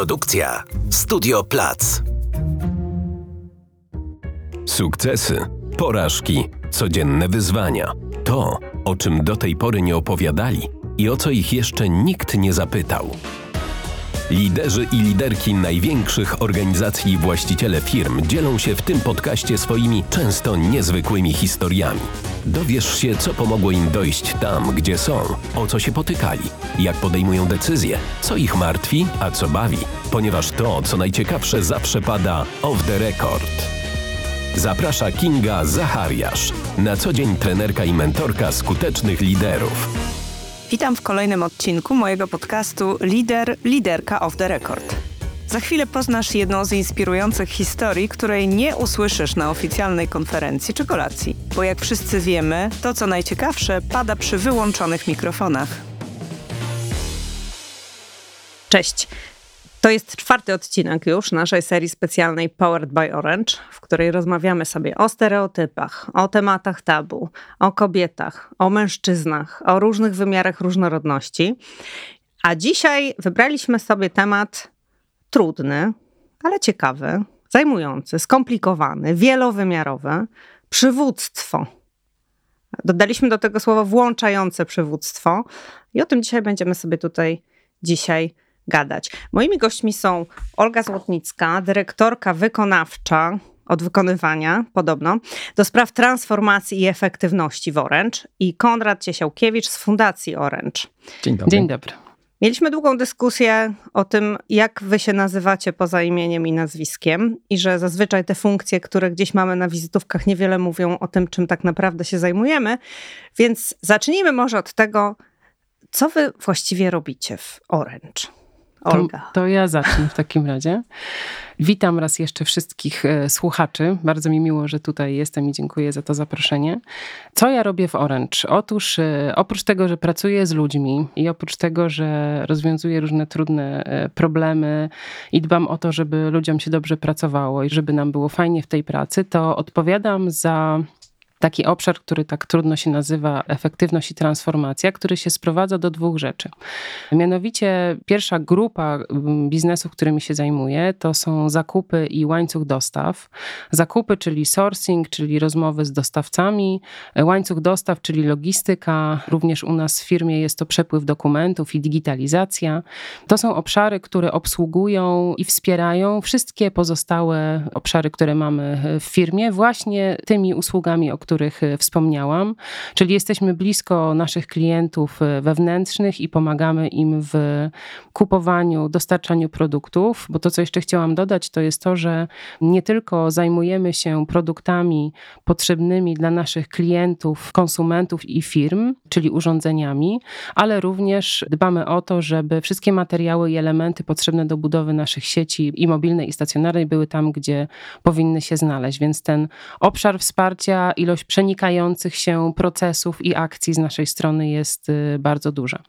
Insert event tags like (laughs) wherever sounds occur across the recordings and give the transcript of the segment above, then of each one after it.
Produkcja Studio Plac. Sukcesy, porażki, codzienne wyzwania. To, o czym do tej pory nie opowiadali i o co ich jeszcze nikt nie zapytał. Liderzy i liderki największych organizacji i właściciele firm dzielą się w tym podcaście swoimi często niezwykłymi historiami. Dowiesz się, co pomogło im dojść tam, gdzie są, o co się potykali, jak podejmują decyzje, co ich martwi, a co bawi, ponieważ to, co najciekawsze, zawsze pada off the record. Zaprasza Kinga Zachariasz, na co dzień trenerka i mentorka skutecznych liderów. Witam w kolejnym odcinku mojego podcastu Lider, Liderka of the Record. Za chwilę poznasz jedną z inspirujących historii, której nie usłyszysz na oficjalnej konferencji czy kolacji. Bo jak wszyscy wiemy, to co najciekawsze pada przy wyłączonych mikrofonach. Cześć. To jest czwarty odcinek już naszej serii specjalnej Powered by Orange, w której rozmawiamy sobie o stereotypach, o tematach tabu, o kobietach, o mężczyznach, o różnych wymiarach różnorodności. A dzisiaj wybraliśmy sobie temat trudny, ale ciekawy, zajmujący, skomplikowany, wielowymiarowy przywództwo. Dodaliśmy do tego słowa włączające przywództwo i o tym dzisiaj będziemy sobie tutaj dzisiaj gadać. Moimi gośćmi są Olga Złotnicka, dyrektorka wykonawcza od wykonywania, podobno, do spraw transformacji i efektywności w Orange i Konrad Ciesiałkiewicz z Fundacji Orange. Dzień dobry. Dzień dobry. Mieliśmy długą dyskusję o tym, jak wy się nazywacie poza imieniem i nazwiskiem, i że zazwyczaj te funkcje, które gdzieś mamy na wizytówkach, niewiele mówią o tym, czym tak naprawdę się zajmujemy. Więc zacznijmy może od tego, co wy właściwie robicie w Orange. Olga. To, to, ja zacznę w takim razie. Witam raz jeszcze wszystkich e, słuchaczy. Bardzo mi miło, że tutaj jestem i dziękuję za to zaproszenie. Co ja robię w Orange? Otóż e, oprócz tego, że pracuję z ludźmi i oprócz tego, że rozwiązuję różne trudne e, problemy i dbam o to, żeby ludziom się dobrze pracowało i żeby nam było fajnie w tej pracy, to odpowiadam za taki obszar, który tak trudno się nazywa efektywność i transformacja, który się sprowadza do dwóch rzeczy. Mianowicie pierwsza grupa mm, biznesów, którymi się zajmuję, to są zakupy i łańcuch dostaw. Zakupy, czyli sourcing, czyli rozmowy z dostawcami, łańcuch dostaw, czyli logistyka, również u nas w firmie jest to przepływ dokumentów i digitalizacja. To są obszary, które obsługują i wspierają wszystkie pozostałe obszary, które mamy w firmie, właśnie tymi usługami, o których których e, wspomniałam, czyli jesteśmy blisko naszych klientów e, wewnętrznych i pomagamy im w kupowaniu, dostarczaniu produktów, bo to, co jeszcze chciałam dodać, to jest to, że nie tylko zajmujemy się produktami potrzebnymi dla naszych klientów, konsumentów i firm, czyli urządzeniami, ale również dbamy o to, żeby wszystkie materiały i elementy potrzebne do budowy naszych sieci i mobilnej, i stacjonarnej były tam, gdzie powinny się znaleźć. Więc ten obszar wsparcia, ilość ilość przenikających się procesów i akcji z naszej strony jest y, bardzo duża.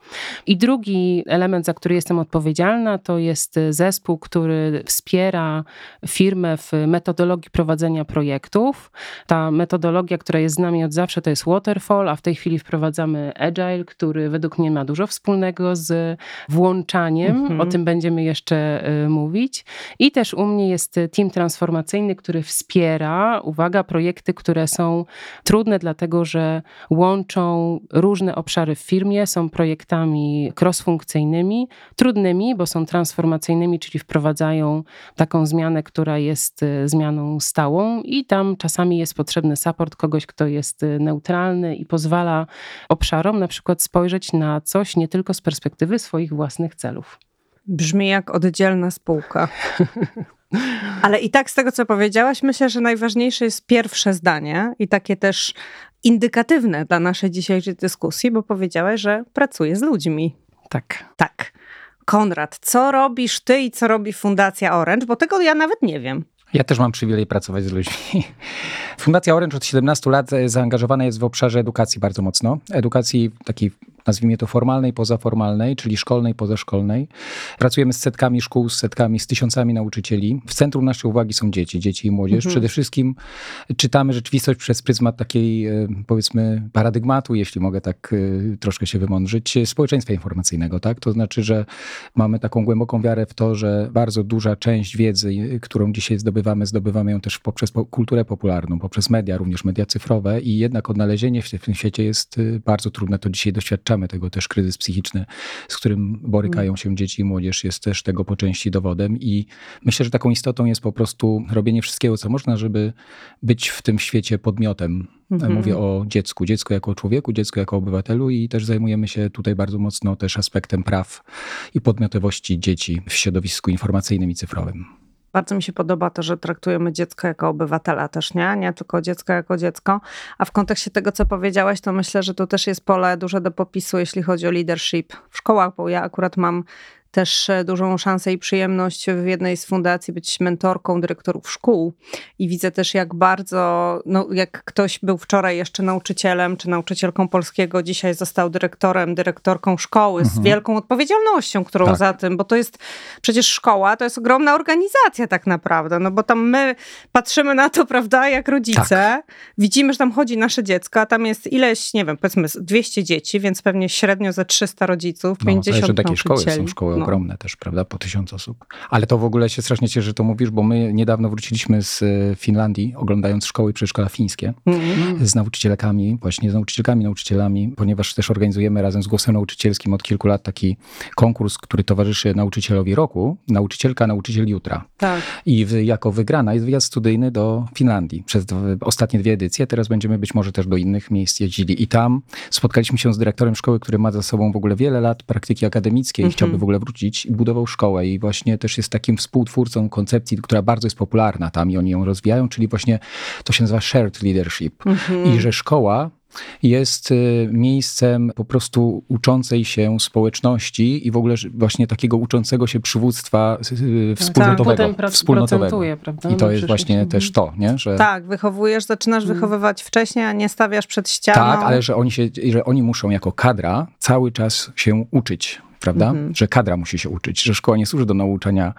I drugi element, za który jestem odpowiedzialna, to jest zespół, który wspiera firmę w metodologii prowadzenia projektów. Ta metodologia, która jest z nami od zawsze, to jest Waterfall, a w tej chwili wprowadzamy Agile, który według mnie ma dużo wspólnego z włączaniem. Mhm. O tym będziemy jeszcze y, mówić. I też u mnie jest team transformacyjny, który wspiera, uwaga, projekty, które są Trudne dlatego, że łączą różne obszary w firmie, są projektami cross-funkcyjnymi, trudnymi, bo są transformacyjnymi, czyli wprowadzają taką zmianę, która jest e, zmianą stałą i tam czasami jest potrzebny support kogoś, kto jest e, neutralny i pozwala obszarom na przykład spojrzeć na coś nie tylko z perspektywy swoich własnych celów. Brzmi jak oddzielna spółka. (laughs) Ale i tak z tego, co powiedziałaś, myślę, że najważniejsze jest pierwsze zdanie i takie też indykatywne dla naszej dzisiejszej dyskusji, bo powiedziałaś, że pracuję z ludźmi. Tak. Tak. Konrad, co robisz ty i co robi Fundacja Orange? Bo tego ja nawet nie wiem. Ja też mam przywilej pracować z ludźmi. (laughs) Fundacja Orange od 17 lat zaangażowana jest w obszarze edukacji bardzo mocno. Edukacji takiej nazwijmy to formalnej, pozaformalnej, czyli szkolnej, pozaszkolnej. Pracujemy z setkami szkół, z setkami, z tysiącami nauczycieli. W centrum naszej uwagi są dzieci, dzieci i młodzież. Mhm. Przede wszystkim czytamy rzeczywistość przez pryzmat takiej, e, powiedzmy, paradygmatu, jeśli mogę tak e, troszkę się wymądrzyć, społeczeństwa informacyjnego, tak? To znaczy, że mamy taką głęboką wiarę w to, że bardzo duża część wiedzy, którą dzisiaj zdobywamy, zdobywamy ją też poprzez kulturę popularną, poprzez media, również media cyfrowe i jednak odnalezienie się w tym świecie jest bardzo trudne. To dzisiaj doświadczamy tego też kryzys psychiczny, z którym borykają się dzieci i młodzież jest też tego po części dowodem i myślę, że taką istotą jest po prostu robienie wszystkiego, co można, żeby być w tym świecie podmiotem. Mhm. Mówię o dziecku, dziecku jako człowieku, dziecku jako obywatelu i też zajmujemy się tutaj bardzo mocno też aspektem praw i podmiotowości dzieci w środowisku informacyjnym i cyfrowym. Bardzo mi się podoba to, że traktujemy dziecko jako obywatela też, nie? Nie tylko dziecko jako dziecko. A w kontekście tego, co powiedziałaś, to myślę, że tu też jest pole duże do popisu, jeśli chodzi o leadership w szkołach, bo ja akurat mam też e, dużą szansę i przyjemność w jednej z fundacji być mentorką dyrektorów szkół i widzę też jak bardzo, no jak ktoś był wczoraj jeszcze nauczycielem czy nauczycielką polskiego, dzisiaj został dyrektorem, dyrektorką szkoły mhm. z wielką odpowiedzialnością, którą tak. za tym, bo to jest przecież szkoła, to jest ogromna organizacja tak naprawdę, no bo tam my patrzymy na to, (laughs) prawda, jak rodzice, tak. widzimy, że tam chodzi nasze dziecko, a tam jest ileś, nie wiem, powiedzmy 200 dzieci, więc pewnie średnio ze 300 rodziców, no, 50 to takie szkoły są szkoły no. ogromne też, prawda? Po tysiąc osób. Ale to w ogóle się strasznie cieszę, że to mówisz, bo my niedawno wróciliśmy z e, Finlandii, oglądając szkoły i przedszkola fińskie mm. z nauczycielkami, właśnie z nauczycielkami, nauczycielami, ponieważ też organizujemy razem z Głosem Nauczycielskim od kilku lat taki konkurs, który towarzyszy nauczycielowi roku, nauczycielka, nauczyciel jutra. Tak. I wy, jako wygrana jest wyjazd studyjny do Finlandii przez ostatnie dwie edycje. Teraz będziemy być może też do innych miejsc jeździli. I tam spotkaliśmy się z dyrektorem szkoły, który ma za sobą w ogóle wiele lat praktyki akademickiej mm -hmm. i chciałby w ogóle wrócić i budował szkołę i właśnie też jest takim współtwórcą koncepcji, która bardzo jest popularna tam i oni ją rozwijają, czyli właśnie to się nazywa shared leadership. Mhm. I że szkoła jest y, miejscem po prostu uczącej się społeczności i w ogóle właśnie takiego uczącego się przywództwa y, wspólnotowego. Tak, wspólnotowego. Prawda? I to no jest właśnie też to, nie? Że... Tak, wychowujesz, zaczynasz mm. wychowywać wcześniej, a nie stawiasz przed ścianą. Tak, ale że oni, się, że oni muszą jako kadra cały czas się uczyć prawda? Mhm. Że kadra musi się uczyć, że szkoła nie służy do nauczania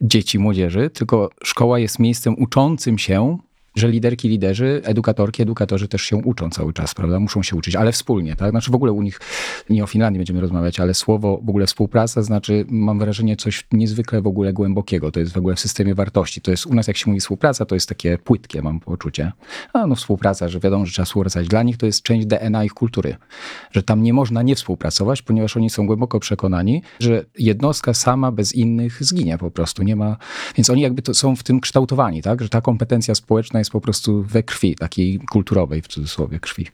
dzieci, młodzieży, tylko szkoła jest miejscem uczącym się że liderki, liderzy, edukatorki, edukatorzy też się uczą cały czas, prawda? Muszą się uczyć, ale wspólnie, tak? Znaczy w ogóle u nich, nie o Finlandii będziemy rozmawiać, ale słowo w ogóle współpraca znaczy, mam wrażenie, coś niezwykle w ogóle głębokiego. To jest w ogóle w systemie wartości. To jest u nas, jak się mówi współpraca, to jest takie płytkie, mam poczucie. A no współpraca, że wiadomo, że trzeba współpracować. Dla nich to jest część DNA ich kultury. Że tam nie można nie współpracować, ponieważ oni są głęboko przekonani, że jednostka sama bez innych zginie po prostu. Nie ma, więc oni jakby to są w tym kształtowani, tak? Że ta kompetencja społeczna jest po prostu we krwi, takiej kulturowej w cudzysłowie krwi.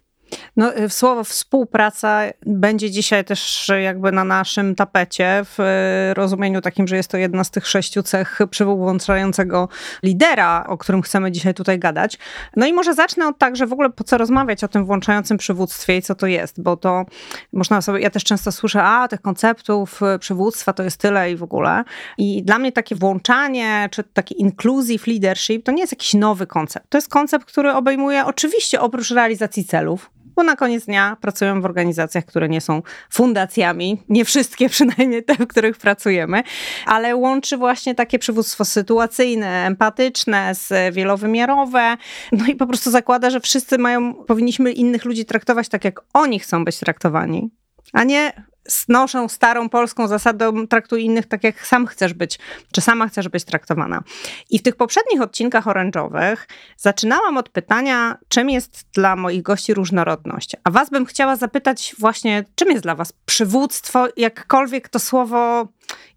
No, y, słowo współpraca będzie dzisiaj też jakby na naszym tapecie w y, rozumieniu takim, że jest to jedna z tych sześciu cech przywołującego lidera, o którym chcemy dzisiaj tutaj gadać. No i może zacznę od tak, że w ogóle po co rozmawiać o tym włączającym przywództwie i co to jest, bo to można sobie, ja też często słyszę, a tych konceptów y, przywództwa to jest tyle i w ogóle. I dla mnie takie włączanie, czy taki inclusive leadership, to nie jest jakiś nowy koncept. To jest koncept, który obejmuje oczywiście oprócz realizacji celów, bo na koniec dnia pracują w organizacjach, które nie są fundacjami, nie wszystkie (laughs) przynajmniej te, w których pracujemy, ale łączy właśnie takie przywództwo sytuacyjne, empatyczne, wielowymiarowe, no i po prostu zakłada, że wszyscy mają, powinniśmy innych ludzi traktować tak, jak oni chcą być traktowani, a nie znoszą starą polską zasadę traktuj innych tak, jak sam chcesz być, czy sama chcesz być traktowana. I w tych poprzednich odcinkach orężowych zaczynałam od pytania, czym jest dla moich gości różnorodność. A was bym chciała zapytać właśnie, czym jest dla was przywództwo, jakkolwiek to słowo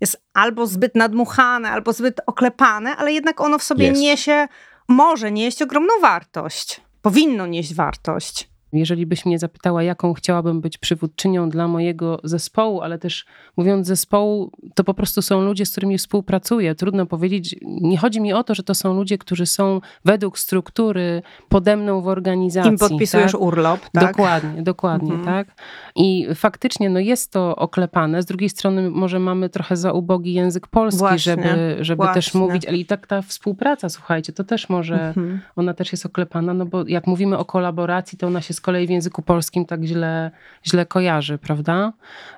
jest albo zbyt nadmuchane, albo zbyt oklepane, ale jednak ono w sobie jest. niesie, może nieść ogromną wartość. Powinno nieść wartość. Jeżeli byś mnie zapytała, jaką chciałabym być przywódczynią dla mojego zespołu, ale też mówiąc zespołu, to po prostu są ludzie, z którymi współpracuję. Trudno powiedzieć, nie chodzi mi o to, że to są ludzie, którzy są według struktury pode mną w organizacji. Im podpisujesz tak? urlop, tak? Dokładnie, dokładnie, mhm. tak. I faktycznie no jest to oklepane. Z drugiej strony może mamy trochę za ubogi język polski, właśnie, żeby, żeby też mówić, ale i tak ta współpraca, słuchajcie, to też może, mhm. ona też jest oklepana, no bo jak mówimy o kolaboracji, to ona się kolei w języku polskim tak źle, źle kojarzy, prawda?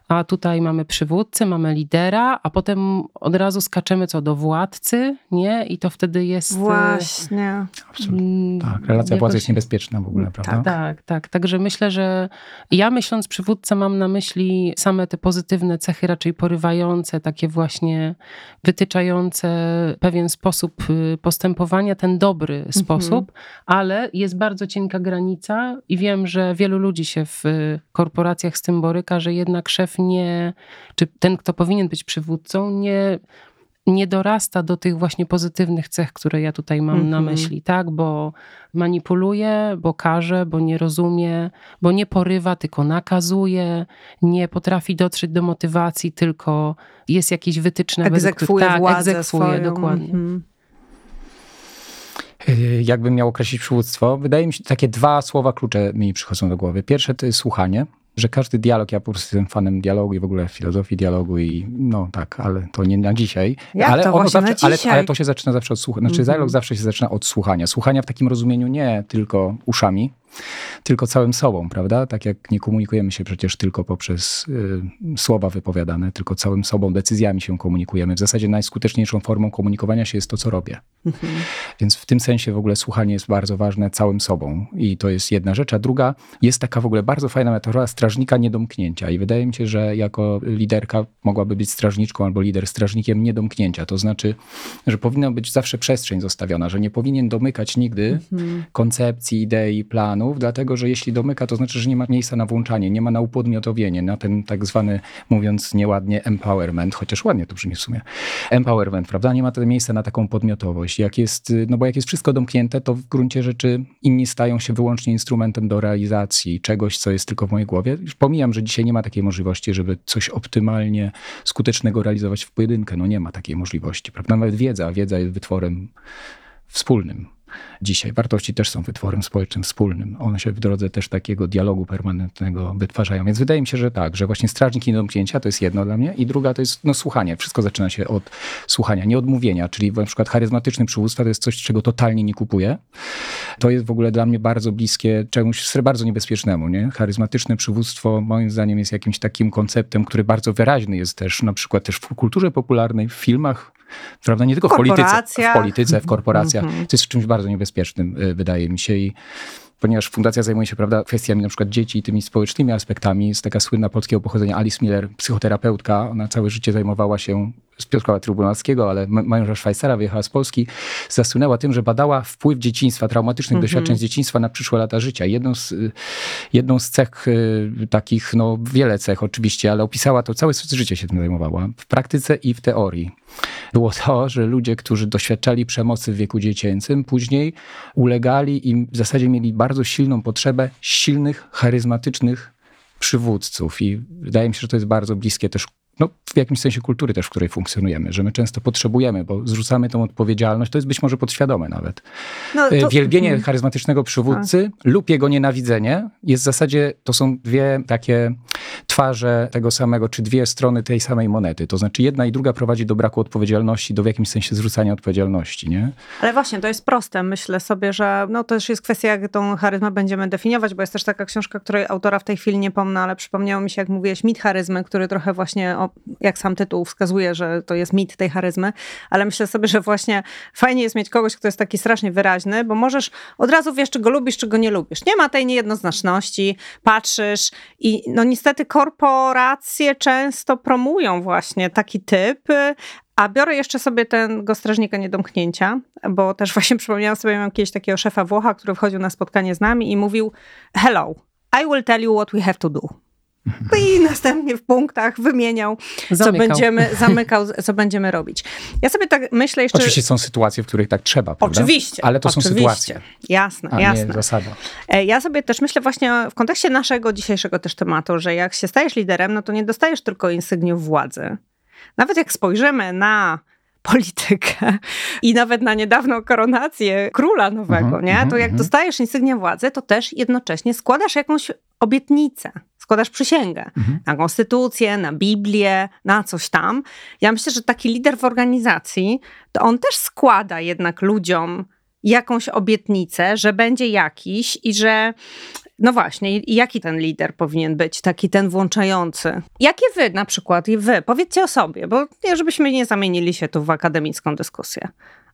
A tutaj mamy przywódcę, mamy lidera, a potem od razu skaczemy co do władcy, nie? I to wtedy jest... E, Właśnie. Absolutnie. Mm, tak, relacja władzy jest niebezpieczna w ogóle, prawda? Tak, tak, tak. Także myślę, że ja myśląc przywódcę mam na myśli same te pozytywne cechy, raczej porywające, takie właśnie wytyczające pewien sposób y, postępowania, ten dobry mhm. sposób, ale jest bardzo cienka granica i wiem, że wielu ludzi się w korporacjach z tym boryka, że jednak szef nie, czy ten, kto powinien być przywódcą, nie nie dorasta do tych właśnie pozytywnych cech, które ja tutaj mam mm -hmm. na mhm. myśli, tak? Bo manipuluje, bo każe, bo nie rozumie, bo nie porywa, tylko nakazuje, nie potrafi dotrzeć do motywacji, tylko jest jakieś wytyczne. Egzekwuje tak, władzę egzekwuje, swoją. dokładnie. Mm -hmm. Jakbym miał określić przywództwo, wydaje mi się, takie dwa słowa klucze mi przychodzą do głowy. Pierwsze to jest słuchanie, że każdy dialog, ja po prostu jestem fanem dialogu i w ogóle filozofii dialogu i no tak, ale to nie na dzisiaj. Jak ale, to ono zawsze, na dzisiaj? Ale, ale, to się zaczyna zawsze od słuchania. Znaczy mm -hmm. dialog zawsze się zaczyna od słuchania. Słuchania w takim rozumieniu nie tylko uszami, tylko całym sobą, prawda? Tak jak nie komunikujemy się przecież tylko poprzez y, słowa wypowiadane, tylko całym sobą, decyzjami się komunikujemy. W zasadzie najskuteczniejszą formą komunikowania się jest to, co robię. Mhm. Więc w tym sensie w ogóle słuchanie jest bardzo ważne całym sobą i to jest jedna rzecz. A druga, jest taka w ogóle bardzo fajna metafora strażnika niedomknięcia i wydaje mi się, że jako liderka mogłaby być strażniczką albo lider strażnikiem niedomknięcia. To znaczy, że powinna być zawsze przestrzeń zostawiona, że nie powinien domykać nigdy mhm. koncepcji, idei, planu, dlatego że jeśli domyka, to znaczy, że nie ma miejsca na włączanie, nie ma na upodmiotowienie, na ten tak zwany, mówiąc nieładnie, empowerment, chociaż ładnie to brzmi w sumie, empowerment, prawda? Nie ma to miejsca na taką podmiotowość. Jak jest, no bo jak jest wszystko domknięte, to w gruncie rzeczy inni stają się wyłącznie instrumentem do realizacji czegoś, co jest tylko w mojej głowie. Już pomijam, że dzisiaj nie ma takiej możliwości, żeby coś optymalnie skutecznego realizować w pojedynkę. No nie ma takiej możliwości, prawda? Nawet wiedza, wiedza jest wytworem wspólnym dzisiaj. Wartości też są wytworem społecznym wspólnym. One się w drodze też takiego dialogu permanentnego wytwarzają. Więc wydaje mi się, że tak, że właśnie strażnik niedomknięcia to jest jedno dla mnie i druga to jest no, słuchanie. Wszystko zaczyna się od słuchania, nie od mówienia, czyli na przykład charyzmatyczny przywództwo to jest coś, czego totalnie nie kupuję. To jest w ogóle dla mnie bardzo bliskie czemuś bardzo niebezpiecznemu. Nie? Charyzmatyczne przywództwo moim zdaniem jest jakimś takim konceptem, który bardzo wyraźny jest też na przykład też w kulturze popularnej, w filmach, Prawda? Nie tylko w polityce, w polityce, w korporacjach. Mhm. To jest czymś bardzo niebezpiecznym, y, wydaje mi się. I ponieważ fundacja zajmuje się prawda, kwestiami na przykład dzieci i tymi społecznymi aspektami. Jest taka słynna polskiego pochodzenia Alice Miller, psychoterapeutka. Ona całe życie zajmowała się z Piotrkowa Trybunalskiego, ale majorza Szwajcara wyjechała z Polski, zasłynęła tym, że badała wpływ dzieciństwa, traumatycznych mm -hmm. doświadczeń z dzieciństwa na przyszłe lata życia. Jedną z, jedną z cech y, takich, no wiele cech oczywiście, ale opisała to, całe życie się tym zajmowała, w praktyce i w teorii. Było to, że ludzie, którzy doświadczali przemocy w wieku dziecięcym, później ulegali i w zasadzie mieli bardzo silną potrzebę silnych, charyzmatycznych przywódców. I wydaje mi się, że to jest bardzo bliskie też no, w jakimś sensie kultury też, w której funkcjonujemy, że my często potrzebujemy, bo zrzucamy tą odpowiedzialność, to jest być może podświadome nawet. No, to... Wielbienie mhm. charyzmatycznego przywódcy A. lub jego nienawidzenie jest w zasadzie, to są dwie takie twarze tego samego, czy dwie strony tej samej monety. To znaczy jedna i druga prowadzi do braku odpowiedzialności, do w jakimś sensie zrzucania odpowiedzialności, nie? Ale właśnie, to jest proste. Myślę sobie, że no to też jest kwestia, jak tą charyzmę będziemy definiować, bo jest też taka książka, której autora w tej chwili nie pomnę, ale przypomniało mi się, jak mówiłeś, mit charyzmy, który trochę właśnie jak sam tytuł wskazuje, że to jest mit tej charyzmy, ale myślę sobie, że właśnie fajnie jest mieć kogoś, kto jest taki strasznie wyraźny, bo możesz od razu wiesz, czy go lubisz, czy go nie lubisz. Nie ma tej niejednoznaczności, patrzysz i no niestety korporacje często promują właśnie taki typ, a biorę jeszcze sobie tego strażnika niedomknięcia, bo też (laughs) właśnie przypomniałam sobie, miałam kiedyś takiego szefa Włocha, który wchodził na spotkanie z nami i mówił hello, I will tell you what we have to do. No I następnie w punktach wymieniał, co będziemy, zamykał, co będziemy robić. Ja sobie tak myślę jeszcze... Oczywiście są sytuacje, w których tak trzeba, prawda? Oczywiście. Ale to oczywiście. są sytuacje. Jasne, a jasne. Nie zasada. E, ja sobie też myślę właśnie w kontekście naszego dzisiejszego też tematu, że jak się stajesz liderem, no to nie dostajesz tylko insygniów władzy. Nawet jak spojrzymy na politykę i nawet na niedawną koronację króla nowego, -hmm, nie? To jak mm -hmm. dostajesz insygnię władzy, to też jednocześnie składasz jakąś obietnicę, składasz przysięgę mhm. na konstytucję, na Biblię, na coś tam. Ja myślę, że taki lider w organizacji, to on też składa jednak ludziom jakąś obietnicę, że będzie jakiś i że no właśnie, jaki ten lider powinien być, taki ten włączający? Jakie wy na przykład, i wy, powiedzcie o sobie, bo żebyśmy nie zamienili się tu w akademicką dyskusję.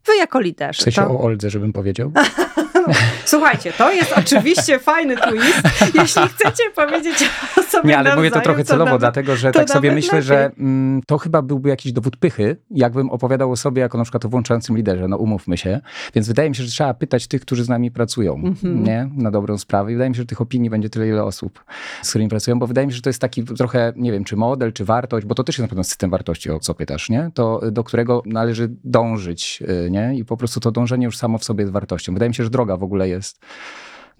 Wy jako liderzy. W sensie to... o Oldze, żebym powiedział? (laughs) (laughs) Słuchajcie, to jest oczywiście fajny twist. Jeśli chcecie powiedzieć o sobie Nie, ale nawzajem, mówię to trochę celowo, nawet, dlatego że tak sobie myślę, lepiej. że mm, to chyba byłby jakiś dowód pychy, jakbym opowiadał o sobie jako na przykład o włączającym liderze, no umówmy się. Więc wydaje mi się, że trzeba pytać tych, którzy z nami pracują, mm -hmm. nie? Na dobrą sprawę. I wydaje mi się, że tych opinii będzie tyle, ile osób, z którymi pracują, bo wydaje mi się, że to jest taki trochę, nie wiem, czy model, czy wartość, bo to też jest na pewno system wartości, o co pytasz, nie? To do którego należy dążyć, y, nie? I po prostu to dążenie już samo w sobie jest wartością. Wydaje mi się, że droga w ogóle jest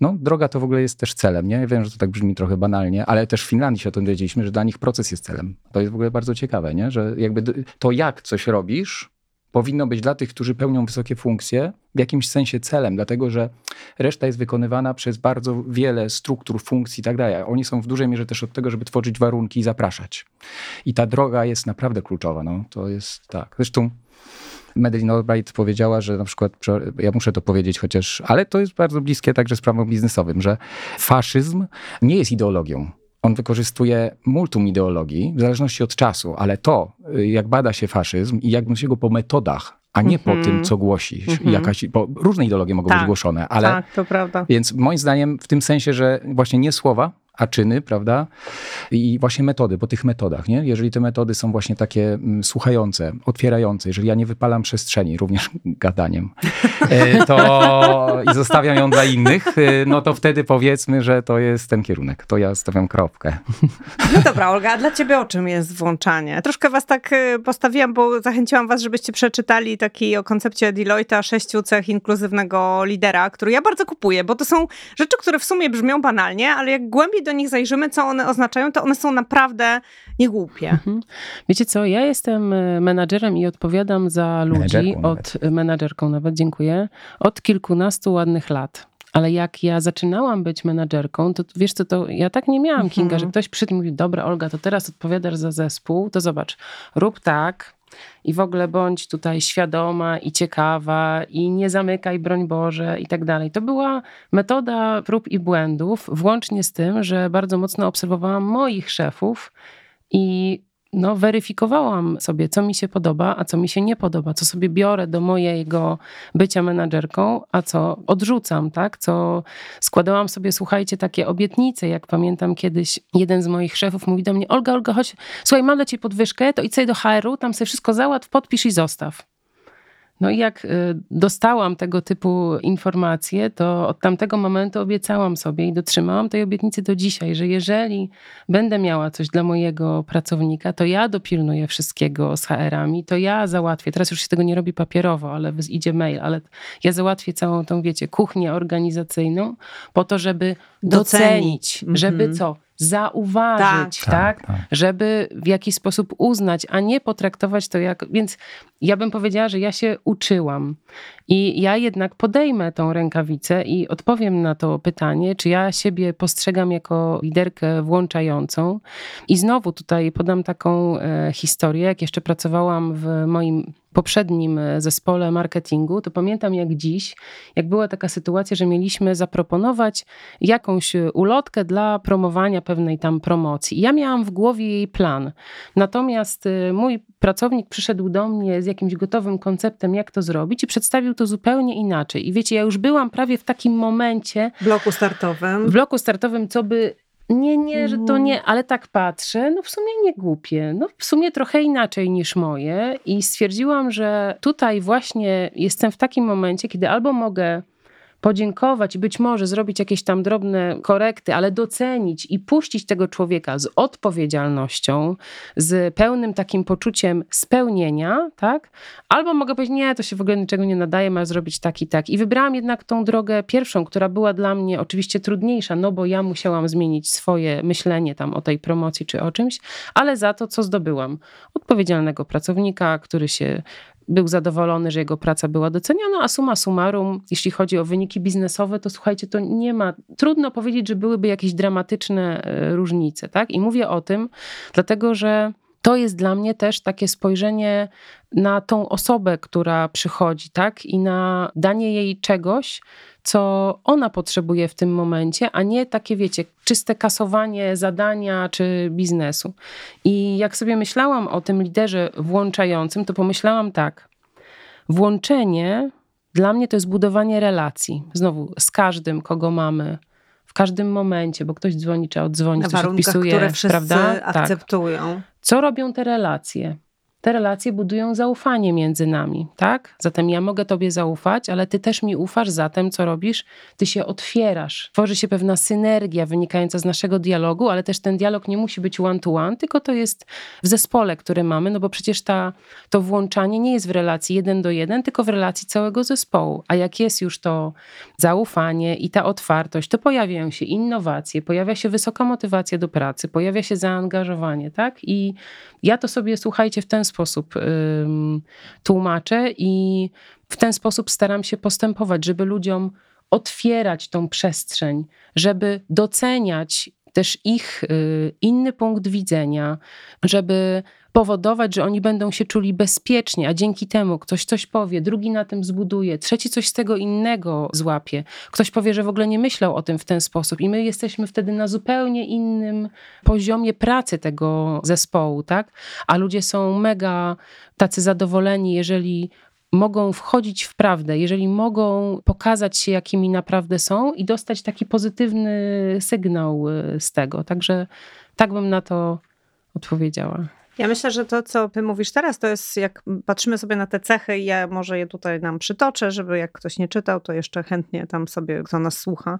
no, droga to w ogóle jest też celem, nie? Wiem, że to tak brzmi trochę banalnie, ale też w Finlandii się o tym dowiedzieliśmy, że dla nich proces jest celem. To jest w ogóle bardzo ciekawe, nie? Że jakby to, jak coś robisz, powinno być dla tych, którzy pełnią wysokie funkcje, w jakimś sensie celem, dlatego że reszta jest wykonywana przez bardzo wiele struktur, funkcji i tak dalej. Oni są w dużej mierze też od tego, żeby tworzyć warunki i zapraszać. I ta droga jest naprawdę kluczowa. No, to jest tak. Zresztą Madeline Albright powiedziała, że na przykład, ja muszę to powiedzieć chociaż, ale to jest bardzo bliskie także sprawom biznesowym, że faszyzm nie jest ideologią. On wykorzystuje multum ideologii w zależności od czasu, ale to, jak bada się faszyzm i jak się go po metodach, a nie mm -hmm. po tym, mhm. co głosi. Mm -hmm. Jakaś, bo różne ideologie mogą tak, być głoszone, ale. Tak, to prawda. Więc moim zdaniem, w tym sensie, że właśnie nie słowa, a czyny, prawda? I właśnie metody, po tych metodach, nie? Jeżeli te metody są właśnie takie mm, słuchające, otwierające, jeżeli ja nie wypalam przestrzeni, również (laughs) gadaniem, e, to i zostawiam ją dla innych, e, no to wtedy powiedzmy, że to jest ten kierunek. To ja stawiam kropkę. No dobra, Olga, a dla ciebie o czym jest włączanie? Troszkę was tak e, postawiłam, bo zachęciłam was, żebyście przeczytali taki o koncepcie Deloitte'a sześciu cech inkluzywnego lidera, który ja bardzo kupuję, bo to są rzeczy, które w sumie brzmią banalnie, ale jak głębiej do nich zajrzymy, co one oznaczają, to one są naprawdę niegłupie. Mhm. Wiecie co, ja jestem e, menadżerem i odpowiadam za ludzi menadżerką od nawet. Menadżerką nawet, dziękuję, od kilkunastu ładnych lat. Ale jak ja zaczynałam być menadżerką, to wiesz co, to ja tak nie miałam, Kinga, mhm. że ktoś przyszedł i mówił, dobra Olga, to teraz odpowiadasz za zespół, to zobacz, rób tak, i w ogóle bądź tutaj świadoma i ciekawa i nie zamykaj, broń Boże i tak dalej. To była metoda prób i błędów, włącznie z tym, że bardzo mocno obserwowałam moich szefów i no, weryfikowałam sobie, co mi się podoba, a co mi się nie podoba, co sobie biorę do mojego bycia menadżerką, a co odrzucam, tak? Co składałam sobie, słuchajcie, takie obietnice, jak pamiętam kiedyś jeden z moich szefów mówi do mnie, Olga, Olga, chodź, słuchaj, mam dla ciebie podwyżkę, to idź sobie do HR-u, tam sobie wszystko załatw, podpisz i zostaw. No i jak y, dostałam tego typu informacje, to od tamtego momentu obiecałam sobie i dotrzymałam tej obietnicy do dzisiaj, że jeżeli będę miała coś dla mojego pracownika, to ja dopilnuję wszystkiego z HR-ami, to ja załatwię. Teraz już się tego nie robi papierowo, ale idzie mail, ale ja załatwię całą tą, wiecie, kuchnię organizacyjną po to, żeby docenić, docenić żeby mhm. co? Zauważyć, tak. Tak? tak? tak? Żeby w jakiś sposób uznać, a nie potraktować to jak. Więc ja bym powiedziała, że ja się uczyłam. I ja jednak podejmę tą rękawicę i odpowiem na to pytanie, czy ja siebie postrzegam jako liderkę włączającą. I znowu tutaj podam taką e, historię, jak jeszcze pracowałam w moim poprzednim e, zespole marketingu, to pamiętam jak dziś, jak była taka sytuacja, że mieliśmy zaproponować jakąś e, ulotkę dla promowania pewnej tam promocji. Ja miałam w głowie jej plan. Natomiast mój pracownik przyszedł do mnie z jakimś gotowym konceptem, jak to zrobić i przedstawił to zupełnie inaczej. I wiecie, ja już byłam prawie w takim momencie. W bloku startowym. W bloku startowym, co by nie, nie, że to nie, ale tak patrzę, no w sumie nie głupie, no w sumie trochę inaczej niż moje i stwierdziłam, że tutaj właśnie jestem w takim momencie, kiedy albo mogę podziękować i być może zrobić jakieś tam drobne korekty, ale docenić i puścić tego człowieka z odpowiedzialnością, z pełnym takim poczuciem spełnienia, tak? Albo mogę powiedzieć, nie, to się w ogóle niczego nie nadaje, ma zrobić tak i tak. I wybrałam jednak tą drogę pierwszą, która była dla mnie oczywiście trudniejsza, no bo ja musiałam zmienić swoje myślenie tam o tej promocji czy o czymś, ale za to, co zdobyłam? Odpowiedzialnego pracownika, który się był zadowolony, że jego praca była doceniana, a suma summarum, jeśli chodzi o wyniki biznesowe, to słuchajcie, to nie ma, trudno powiedzieć, że byłyby jakieś dramatyczne e, różnice, tak? I mówię o tym, dlatego że to jest dla mnie też takie spojrzenie na tą osobę, która przychodzi, tak? I na danie jej czegoś, co ona potrzebuje w tym momencie, a nie takie, wiecie, czyste kasowanie zadania czy biznesu. I jak sobie myślałam o tym liderze włączającym, to pomyślałam tak. Włączenie dla mnie to jest budowanie relacji. Znowu z każdym, kogo mamy w każdym momencie, bo ktoś dzwoni, czy oddzwoni, Na coś odpisuje, które wszyscy prawda? Tak. akceptują. Tak. Co robią te relacje? Te relacje budują zaufanie między nami, tak? Zatem ja mogę tobie zaufać, ale ty też mi ufasz, zatem co robisz? Ty się otwierasz. Tworzy się pewna synergia wynikająca z naszego dialogu, ale też ten dialog nie musi być one-to-one, one, tylko to jest w zespole, który mamy, no bo przecież ta, to włączanie nie jest w relacji jeden do jeden, tylko w relacji całego zespołu. A jak jest już to zaufanie i ta otwartość, to pojawiają się innowacje, pojawia się wysoka motywacja do pracy, pojawia się zaangażowanie, tak? I ja to sobie, słuchajcie, w ten sposób tłumaczę i w ten sposób staram się postępować, żeby ludziom otwierać tą przestrzeń, żeby doceniać też ich y, inny punkt widzenia, żeby powodować, że oni będą się czuli bezpiecznie, a dzięki temu ktoś coś powie, drugi na tym zbuduje, trzeci coś z tego innego złapie. Ktoś powie, że w ogóle nie myślał o tym w ten sposób i my jesteśmy wtedy na zupełnie innym poziomie pracy tego zespołu, tak? A ludzie są mega tacy zadowoleni, jeżeli mogą wchodzić w prawdę, jeżeli mogą pokazać się, jakimi naprawdę są i dostać taki pozytywny sygnał y, z tego. Także tak bym na to odpowiedziała. Ja myślę, że to, co ty mówisz teraz, to jest jak patrzymy sobie na te cechy i ja może je tutaj nam przytoczę, żeby jak ktoś nie czytał, to jeszcze chętnie tam sobie, kto nas słucha,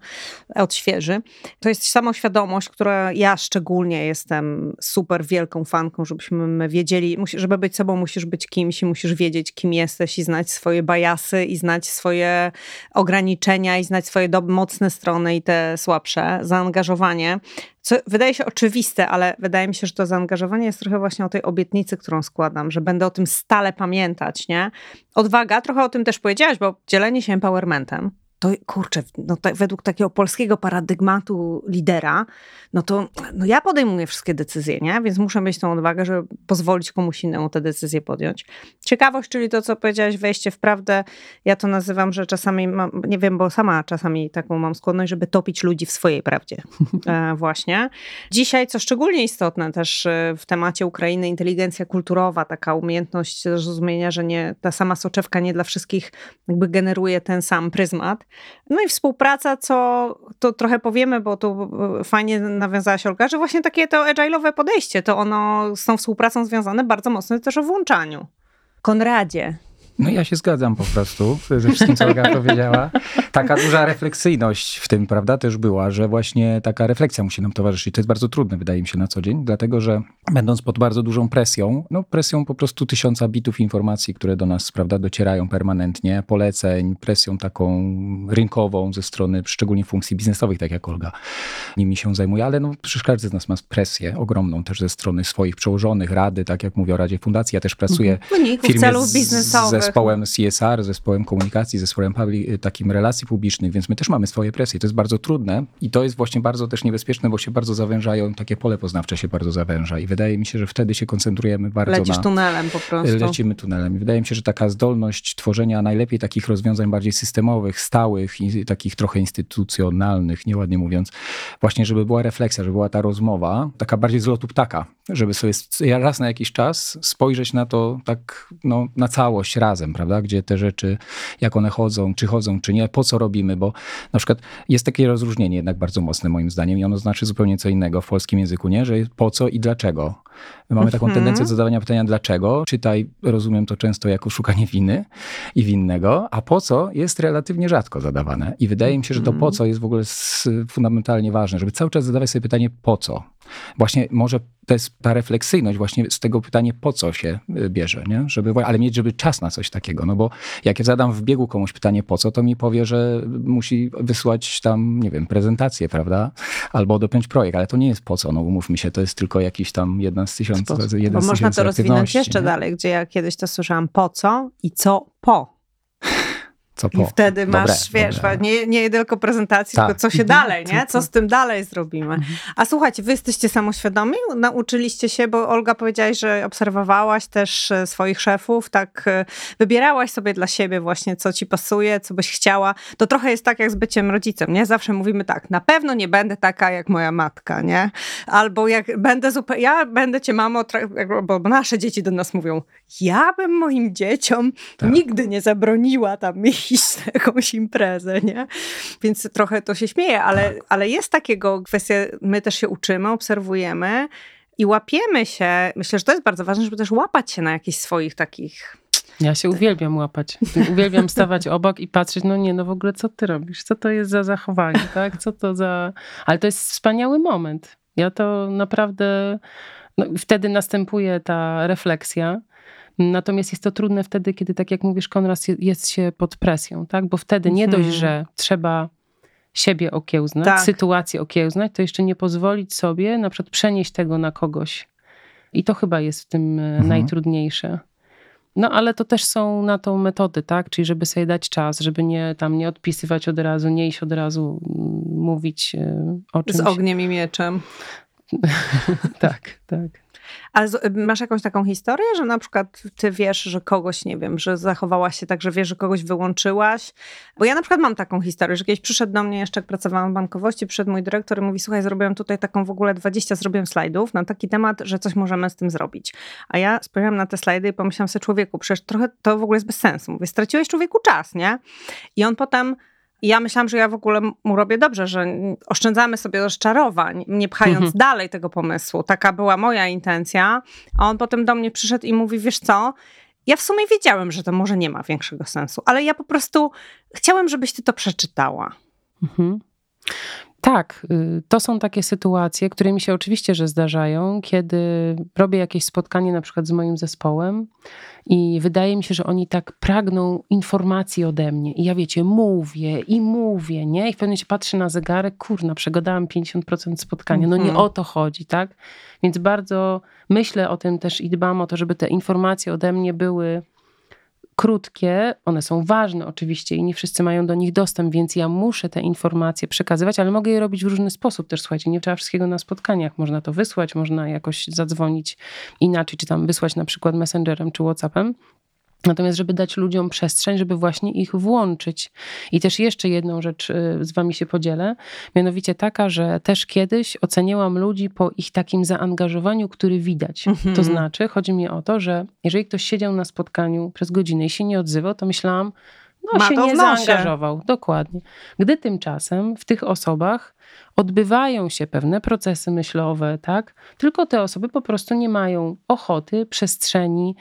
odświeży. To jest samoświadomość, która ja szczególnie jestem super wielką fanką, żebyśmy wiedzieli, żeby być sobą musisz być kimś i musisz wiedzieć, kim jesteś i znać swoje bajasy i znać swoje ograniczenia i znać swoje mocne strony i te słabsze. Zaangażowanie co wydaje się oczywiste, ale wydaje mi się, że to zaangażowanie jest trochę właśnie o tej obietnicy, którą składam, że będę o tym stale pamiętać, nie? Odwaga, trochę o tym też powiedziałaś, bo dzielenie się empowermentem to kurczę, no tak, według takiego polskiego paradygmatu lidera, no to no ja podejmuję wszystkie decyzje, nie? Więc muszę mieć tą odwagę, żeby pozwolić komuś innemu te decyzje podjąć. Ciekawość, czyli to, co powiedziałaś, wejście w prawdę, ja to nazywam, że czasami, mam, nie wiem, bo sama czasami taką mam skłonność, żeby topić ludzi w swojej prawdzie. (laughs) E, właśnie. Dzisiaj, co szczególnie istotne też e, w temacie Ukrainy, inteligencja kulturowa, taka umiejętność zrozumienia, że nie, ta sama soczewka nie dla wszystkich jakby generuje ten sam pryzmat. No i współpraca, co to trochę powiemy, bo tu e, fajnie nawiązałaś Olga, że właśnie takie to agile'owe podejście, to ono z tą współpracą związane bardzo mocno też o włączaniu. Konradzie, no ja się zgadzam po prostu ze wszystkim, co Olga powiedziała. Taka duża refleksyjność w tym, prawda, też była, że właśnie taka refleksja musi nam towarzyszyć. To jest bardzo trudne, wydaje mi się, na co dzień, dlatego że będąc pod bardzo dużą presją, no presją po prostu tysiąca bitów informacji, które do nas, prawda, docierają permanentnie, poleceń, presją taką rynkową ze strony szczególnie funkcji biznesowych, tak jak Olga nimi się zajmuje, ale no przecież każdy z nas ma presję ogromną też ze strony swoich przełożonych, rady, tak jak mówię o Radzie Fundacji. Ja też pracuję mhm. w firmie biznesowych zespołem CSR, zespołem komunikacji, zespołem y, takim relacji publicznych, więc my też mamy swoje presje. To jest bardzo trudne i to jest właśnie bardzo też niebezpieczne, bo się bardzo zawężają, takie pole poznawcze się bardzo zawęża i wydaje mi się, że wtedy się koncentrujemy bardzo Lecisz na... tunelem po prostu. Lecimy tunelem. I wydaje mi się, że taka zdolność tworzenia najlepiej takich rozwiązań bardziej systemowych, stałych i takich trochę instytucjonalnych, nieładnie mówiąc, właśnie żeby była refleksja, żeby była ta rozmowa, taka bardziej z lotu ptaka, żeby sobie raz na jakiś czas spojrzeć na to tak no, na całość razem razem, prawda? Gdzie te rzeczy, jak one chodzą, czy chodzą, czy nie, po co robimy, bo na przykład jest takie rozróżnienie jednak bardzo mocne moim zdaniem i ono znaczy zupełnie co innego w polskim języku, nie? Że po co i dlaczego. My mamy taką mhm. tendencję do zadawania pytania dlaczego. Czytaj, rozumiem to często jako szukanie winy i winnego, a po co jest relatywnie rzadko zadawane. I wydaje mi się, że to po mhm. co jest w ogóle fundamentalnie ważne, żeby cały czas zadawać sobie pytanie po co. Właśnie może to jest ta refleksyjność właśnie z tego pytania, po co się y, bierze, nie? Żeby, ale mieć, żeby czas na coś takiego, no bo jak ja zadam w biegu komuś pytanie po co, to mi powie, że musi wysłać tam, nie wiem, prezentację, prawda? Albo dopiąć projekt, ale to nie jest po co, no umówmy się, to jest tylko jakiś tam jedna z tysiąca, jeden Bo z można to rozwinąć jeszcze nie? dalej, gdzie ja kiedyś to słyszałam po co i co po. Co po? I wtedy dobre, masz, wiesz, dobre. Nie, nie tylko prezentacji, tak. tylko co się mhm. dalej, nie? Co z tym dalej zrobimy. Mhm. A słuchajcie, wy jesteście samoświadomi? Nauczyliście się, bo Olga powiedziałaś, że obserwowałaś też e, swoich szefów, tak e, wybierałaś sobie dla siebie właśnie, co ci pasuje, co byś chciała. To trochę jest tak jak z byciem rodzicem, nie? Zawsze mówimy tak, na pewno nie będę taka jak moja matka, nie? Albo jak będę zupełnie, ja będę cię mamo, bo nasze dzieci do nas mówią, ja bym moim dzieciom tak. nigdy nie zabroniła tam iść (laughs) jakąś imprezę, nie? Więc trochę to się śmieje, ale, tak. ale jest takiego kwestia, my też się uczymy, obserwujemy i łapiemy się. Myślę, że to jest bardzo ważne, żeby też łapać się na jakichś swoich takich ja się uwielbiam łapać. Uwielbiam stawać obok i patrzeć, no nie, no w ogóle co ty robisz? Co to jest za zachowanie, tak? Co to za... Ale to jest wspaniały moment. Ja to naprawdę... No, wtedy następuje ta refleksja. Natomiast jest to trudne wtedy, kiedy, tak jak mówisz, Konrad, jest się pod presją, tak? Bo wtedy nie dość, mhm. że trzeba siebie okiełznać, tak. sytuację okiełznać, to jeszcze nie pozwolić sobie na przykład przenieść tego na kogoś. I to chyba jest w tym e, mhm. najtrudniejsze. No ale to też są na to metody, tak? Czyli żeby sobie dać czas, żeby nie tam nie odpisywać od razu, nie iść od razu mówić e, o czymś. Z ogniem i mieczem. (laughs) tak, tak. Ale masz jakąś taką historię, że na przykład ty wiesz, że kogoś, nie wiem, że zachowałaś się tak, że wiesz, że kogoś wyłączyłaś? Bo ja na przykład mam taką historię, że kiedyś przyszedł do mnie jeszcze, jak pracowałam w bankowości, przyszedł mój dyrektor i mówi, słuchaj, zrobiłem tutaj taką w ogóle 20 zrobiłem slajdów na taki temat, że coś możemy z tym zrobić. A ja spojrzałam na te slajdy i pomyślałam sobie, człowieku, przecież trochę to w ogóle jest bez sensu. Mówię, straciłeś człowieku czas, nie? I on potem i ja myślałam, że ja w ogóle mu robię dobrze, że oszczędzamy sobie rozczarowań, nie pchając mhm. dalej tego pomysłu. Taka była moja intencja. A on potem do mnie przyszedł i mówi: Wiesz co? Ja w sumie wiedziałem, że to może nie ma większego sensu, ale ja po prostu chciałem, żebyś ty to przeczytała. Mhm. Tak, y, to są takie sytuacje, które mi się oczywiście, że zdarzają, kiedy robię jakieś spotkanie na przykład z moim zespołem i wydaje mi się, że oni tak pragną informacji ode mnie i ja wiecie, mówię i mówię, nie? I w pewnym momencie patrzę na zegarek, kurna, przegadałam 50% spotkania. No nie mhm. o to chodzi, tak? Więc bardzo myślę o tym też i dbam o to, żeby te informacje ode mnie były krótkie, one są ważne oczywiście i nie wszyscy mają do nich dostęp, więc ja muszę te informacje przekazywać, ale mogę je robić w różny sposób też, słuchajcie, nie trzeba wszystkiego na spotkaniach, można to wysłać, można jakoś zadzwonić inaczej, czy tam wysłać na przykład messengerem czy whatsappem, Natomiast, żeby dać ludziom przestrzeń, żeby właśnie ich włączyć. I też jeszcze jedną rzecz y, z Wami się podzielę, mianowicie taka, że też kiedyś oceniałam ludzi po ich takim zaangażowaniu, który widać. Mhm. To znaczy, chodzi mi o to, że jeżeli ktoś siedział na spotkaniu przez godzinę i się nie odzywał, to myślałam, no Ma się nie zaangażował. Dokładnie. Gdy tymczasem w tych osobach odbywają się pewne procesy myślowe, tak? Tylko te osoby po prostu nie mają ochoty, przestrzeni,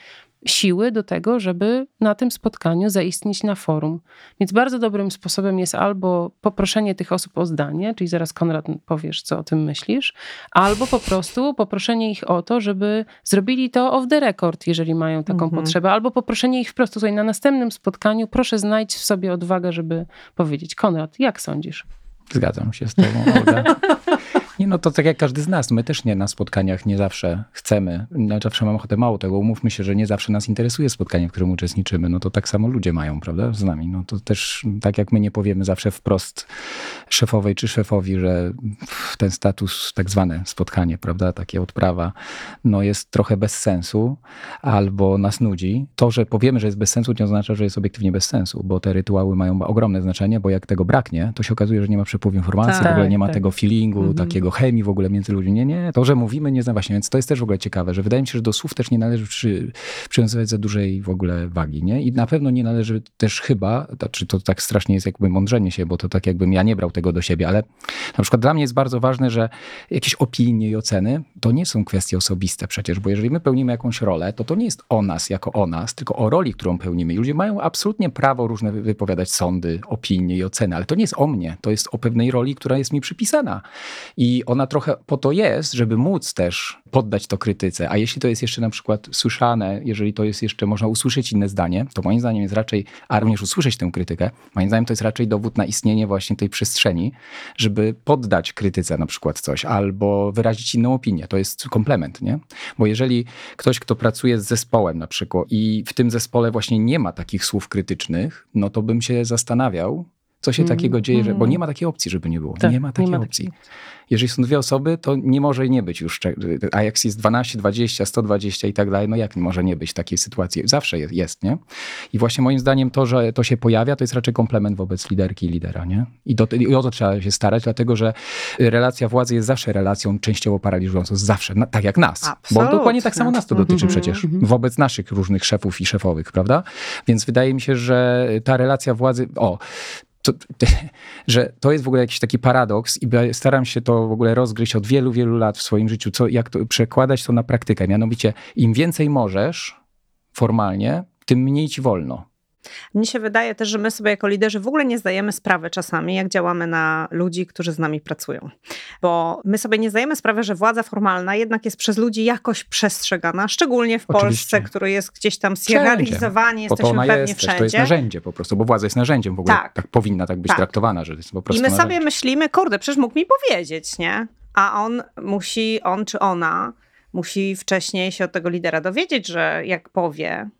siły do tego, żeby na tym spotkaniu zaistnieć na forum. Więc bardzo dobrym sposobem jest albo poproszenie tych osób o zdanie, czyli zaraz Konrad powiesz, co o tym myślisz, albo po prostu poproszenie ich o to, żeby zrobili to off the record, jeżeli mają taką mhm. potrzebę, albo poproszenie ich wprost tutaj na następnym spotkaniu, proszę znajdź w sobie odwagę, żeby powiedzieć. Konrad, jak sądzisz? Zgadzam się z tobą, Olga. (laughs) Nie, no to tak jak każdy z nas, my też nie na spotkaniach nie zawsze chcemy, nie zawsze mam ochotę mało tego, umówmy się, że nie zawsze nas interesuje spotkanie, w którym uczestniczymy, no to tak samo ludzie mają, prawda, z nami. No to też tak jak my nie powiemy zawsze wprost szefowej czy szefowi, że ten status, tak zwane spotkanie, prawda, takie odprawa, no jest trochę bez sensu albo nas nudzi. To, że powiemy, że jest bez sensu, nie oznacza, że jest obiektywnie bez sensu, bo te rytuały mają ogromne znaczenie, bo jak tego braknie, to się okazuje, że nie ma przepływu informacji, tak, w ogóle nie ma tak. tego feelingu, mhm. takiego chemii w ogóle między ludźmi. Nie, nie, to, że mówimy, nie znam właśnie, więc to jest też w ogóle ciekawe, że wydaje mi się, że do słów też nie należy przy, przywiązywać za dużej w ogóle wagi, nie? I na pewno nie należy też chyba, to, czy to tak strasznie jest jakby mądrzenie się, bo to tak jakbym ja nie brał tego do siebie, ale na przykład dla mnie jest bardzo ważne, że jakieś opinie i oceny to nie są kwestie osobiste przecież, bo jeżeli my pełnimy jakąś rolę, to to nie jest o nas jako o nas, tylko o roli, którą pełnimy. I ludzie mają absolutnie prawo różne wypowiadać sądy, opinie i oceny, ale to nie jest o mnie, to jest o pewnej roli, która jest mi przypisana. I I ona trochę po to jest, żeby móc też poddać to krytyce. A jeśli to jest jeszcze na przykład słyszane, jeżeli to jest jeszcze, można usłyszeć inne zdanie, to moim zdaniem jest raczej, a również usłyszeć tę krytykę, moim zdaniem to jest raczej dowód na istnienie właśnie tej przestrzeni, żeby poddać krytyce na przykład coś, albo wyrazić inną opinię. To jest komplement, nie? Bo jeżeli ktoś, kto pracuje z zespołem na przykład i w tym zespole właśnie nie ma takich słów krytycznych, no to bym się zastanawiał, co się mm, takiego dzieje, że, bo mm. nie ma takiej opcji, żeby nie było. Tak, nie ma takiej nie ma opcji. Takiej. Jeżeli są dwie osoby, to nie może nie być już, a jak jest 12, 20, 120 i tak dalej, no jak może nie być takiej sytuacji? Zawsze jest, jest, nie? I właśnie moim zdaniem to, że to się pojawia, to jest raczej komplement wobec liderki i lidera, nie? I, do, i o to trzeba się starać, dlatego że relacja władzy jest zawsze relacją częściowo paraliżującą, zawsze, na, tak jak nas. Absolutnie. Bo dokładnie tak samo nas to dotyczy mm -hmm. przecież, wobec naszych różnych szefów i szefowych, prawda? Więc wydaje mi się, że ta relacja władzy, o, to, (laughs) że to jest w ogóle jakiś taki paradoks i staram się to w ogóle rozgryźć od wielu, wielu lat w swoim życiu, co, jak to, przekładać to na praktykę. Mianowicie, im więcej możesz formalnie, tym mniej ci wolno. Mnie się wydaje też, że my sobie jako liderzy w ogóle nie zdajemy sprawy czasami, jak działamy na ludzi, którzy z nami pracują. Bo my sobie nie zdajemy sprawy, że władza formalna jednak jest przez ludzi jakoś przestrzegana, szczególnie w Oczywiście. Polsce, który jest gdzieś tam zjeralizowany, jesteśmy pewnie jest, wszędzie. To jest narzędzie po prostu, bo władza jest narzędziem w ogóle. Tak, tak powinna tak być tak. traktowana, że jest po prostu I my narzędzie. sobie myślimy, kurde, przecież mógł mi powiedzieć, nie? A on musi, on czy ona musi wcześniej się od tego lidera dowiedzieć, że jak powie,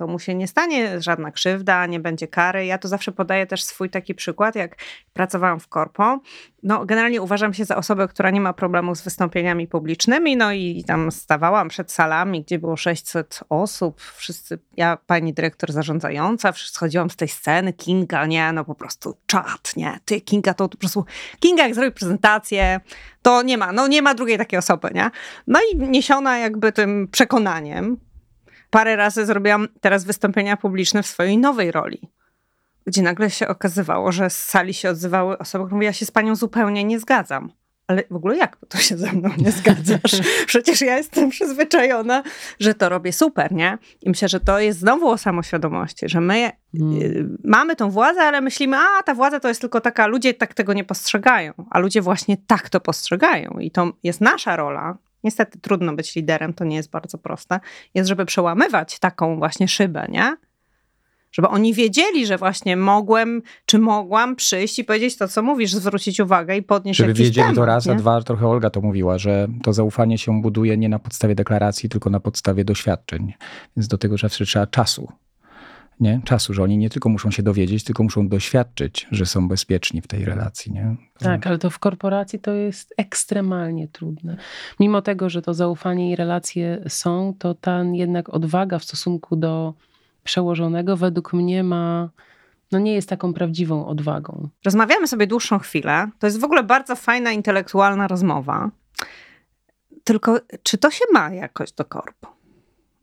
to mu się nie stanie żadna krzywda, nie będzie kary. Ja tu zawsze podaję też swój taki przykład, jak pracowałam w korpo. No, generalnie uważam się za osobę, która nie ma problemu z wystąpieniami publicznymi, no i tam stawałam przed salami, gdzie było 600 osób, wszyscy, ja, pani dyrektor zarządzająca, schodziłam z tej sceny, Kinga, nie, no po prostu czat, nie, ty Kinga to po prostu, Kinga jak zrobi prezentację, to nie ma, no nie ma drugiej takiej osoby, nie. No i niesiona jakby tym przekonaniem, parę razy zrobiłam teraz wystąpienia publiczne w swojej nowej roli, gdzie nagle się okazywało, że z sali się odzywały osoby, które mówiły, ja się z panią zupełnie nie zgadzam. Ale w ogóle jak to się ze mną nie (laughs) zgadzasz? Przecież ja jestem przyzwyczajona, że to robię super, nie? I myślę, że to jest znowu o samoświadomości, że my hmm. mamy tą władzę, ale myślimy, a ta władza to jest tylko taka, ludzie tak tego nie postrzegają, a ludzie właśnie tak to postrzegają. I to jest nasza rola, Niestety trudno być liderem, to nie jest bardzo proste. Jest, żeby przełamywać taką właśnie szybę, nie? Żeby oni wiedzieli, że właśnie mogłem, czy mogłam przyjść i powiedzieć to, co mówisz, zwrócić uwagę i podnieść Żeby jakiś wiedzieli temat, to raz, nie? a dwa, trochę Olga to mówiła, że to zaufanie się buduje nie na podstawie deklaracji, tylko na podstawie doświadczeń. Więc do tego zawsze trzeba czasu nie? czasu, że oni nie tylko muszą się dowiedzieć, tylko muszą doświadczyć, że są bezpieczni w tej relacji. Nie? Tak, ale to w korporacji to jest ekstremalnie trudne. Mimo tego, że to zaufanie i relacje są, to ta jednak odwaga w stosunku do przełożonego według mnie ma no nie jest taką prawdziwą odwagą. Rozmawiamy sobie dłuższą chwilę. To jest w ogóle bardzo fajna, intelektualna rozmowa. Tylko czy to się ma jakoś do korpo?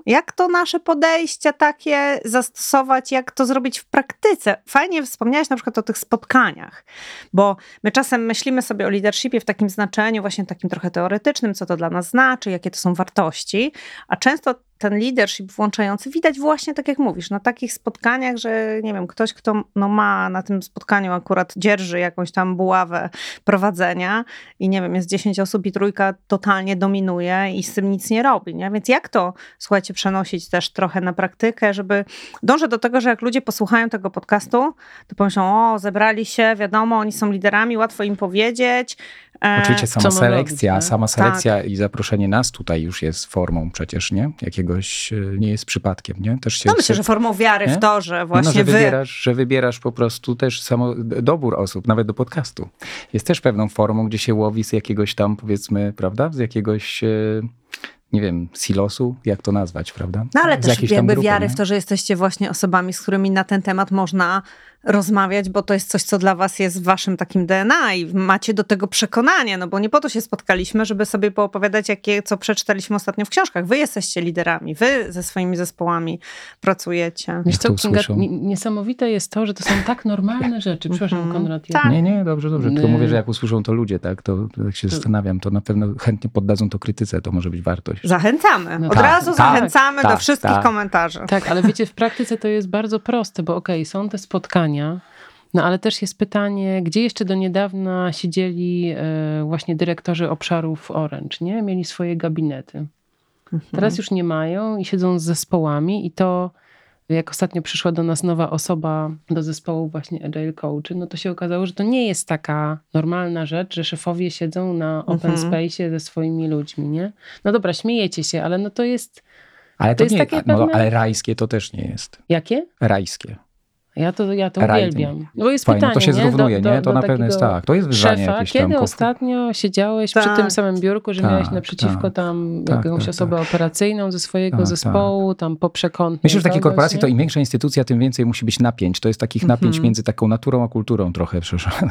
Jak to nasze podejście takie zastosować, jak to zrobić w praktyce? Fajnie wspomniałeś na przykład o tych spotkaniach, bo my czasem myślimy sobie o leadershipie w takim znaczeniu, właśnie takim trochę teoretycznym, co to dla nas znaczy, jakie to są wartości, a często ten leadership włączający widać właśnie tak jak mówisz, na takich spotkaniach, że nie wiem, ktoś, kto no, ma na tym spotkaniu akurat dzierży jakąś tam buławę prowadzenia i nie wiem, jest 10 osób i trójka totalnie dominuje i z tym nic nie robi, nie? Więc jak to, słuchajcie, przenosić też trochę na praktykę, żeby dążę do tego, że jak ludzie posłuchają tego podcastu, to pomyślą, o, zebrali się, wiadomo, oni są liderami, łatwo im powiedzieć, Oczywiście sama selekcja, robić, sama selekcja tak. i zaproszenie nas tutaj już jest formą przecież, nie? Jakiegoś, e, nie jest przypadkiem, nie? Też się, no myślę, że formą wiary nie? w to, że właśnie no, że wy... wybierasz, że wybierasz po prostu też samo dobór osób, nawet do podcastu. Jest też pewną formą, gdzie się łowi z jakiegoś tam, powiedzmy, prawda? Z jakiegoś e, nie wiem, silosu, jak to nazwać, prawda? No ale też jakby grupy, wiary nie? w to, że jesteście właśnie osobami, z którymi na ten temat można rozmawiać, bo to jest coś, co dla was jest w waszym takim DNA i macie do tego przekonanie, no bo nie po to się spotkaliśmy, żeby sobie poopowiadać, jakie, co przeczytaliśmy ostatnio w książkach. Wy jesteście liderami, wy ze swoimi zespołami pracujecie. Wiesz co, Kinga, niesamowite jest to, że to są tak normalne rzeczy. Przepraszam, mm, Konrad. Tak. Nie, nie, dobrze, dobrze. Tylko mówię, że jak usłyszą to ludzie, tak, to, to jak się zastanawiam, to na pewno chętnie poddadzą to krytyce, to może być wartość. Zachęcamy. No Od tak, razu tak, zachęcamy tak, do wszystkich tak. komentarzy. Tak, ale wiecie, w praktyce to jest bardzo proste, bo okej, okay, są te spotkania, No ale też jest pytanie, gdzie jeszcze do niedawna siedzieli e, właśnie dyrektorzy obszarów Orange, nie? Mieli swoje gabinety. Mhm. Teraz już nie mają i siedzą z zespołami i to jak ostatnio przyszła do nas nowa osoba do zespołu właśnie Agile Coachy, no to się okazało, że to nie jest taka normalna rzecz, że szefowie siedzą na open mhm. space ze swoimi ludźmi, nie? No dobra, śmiejecie się, ale no to jest... Ale to, to jest nie, takie no, pewne... ale rajskie to też nie jest. Jakie? Rajskie. Ja to, ja to uwielbiam. No bo jest Fajne, pytanie, to się zrównuje, nie? To do na pewno jest tak. To jest wyzwanie szefa, jakieś Kiedy tam, ostatnio siedziałeś tak. przy tym samym biurku, że tak, miałeś naprzeciwko tak, tam tak, jakąś tak, osobę tak. operacyjną ze swojego tak, zespołu, tam po przekątnej. Myślę, że w takiej korporacji to im większa instytucja, tym więcej musi być napięć. To jest takich mhm. napięć między taką naturą a kulturą trochę.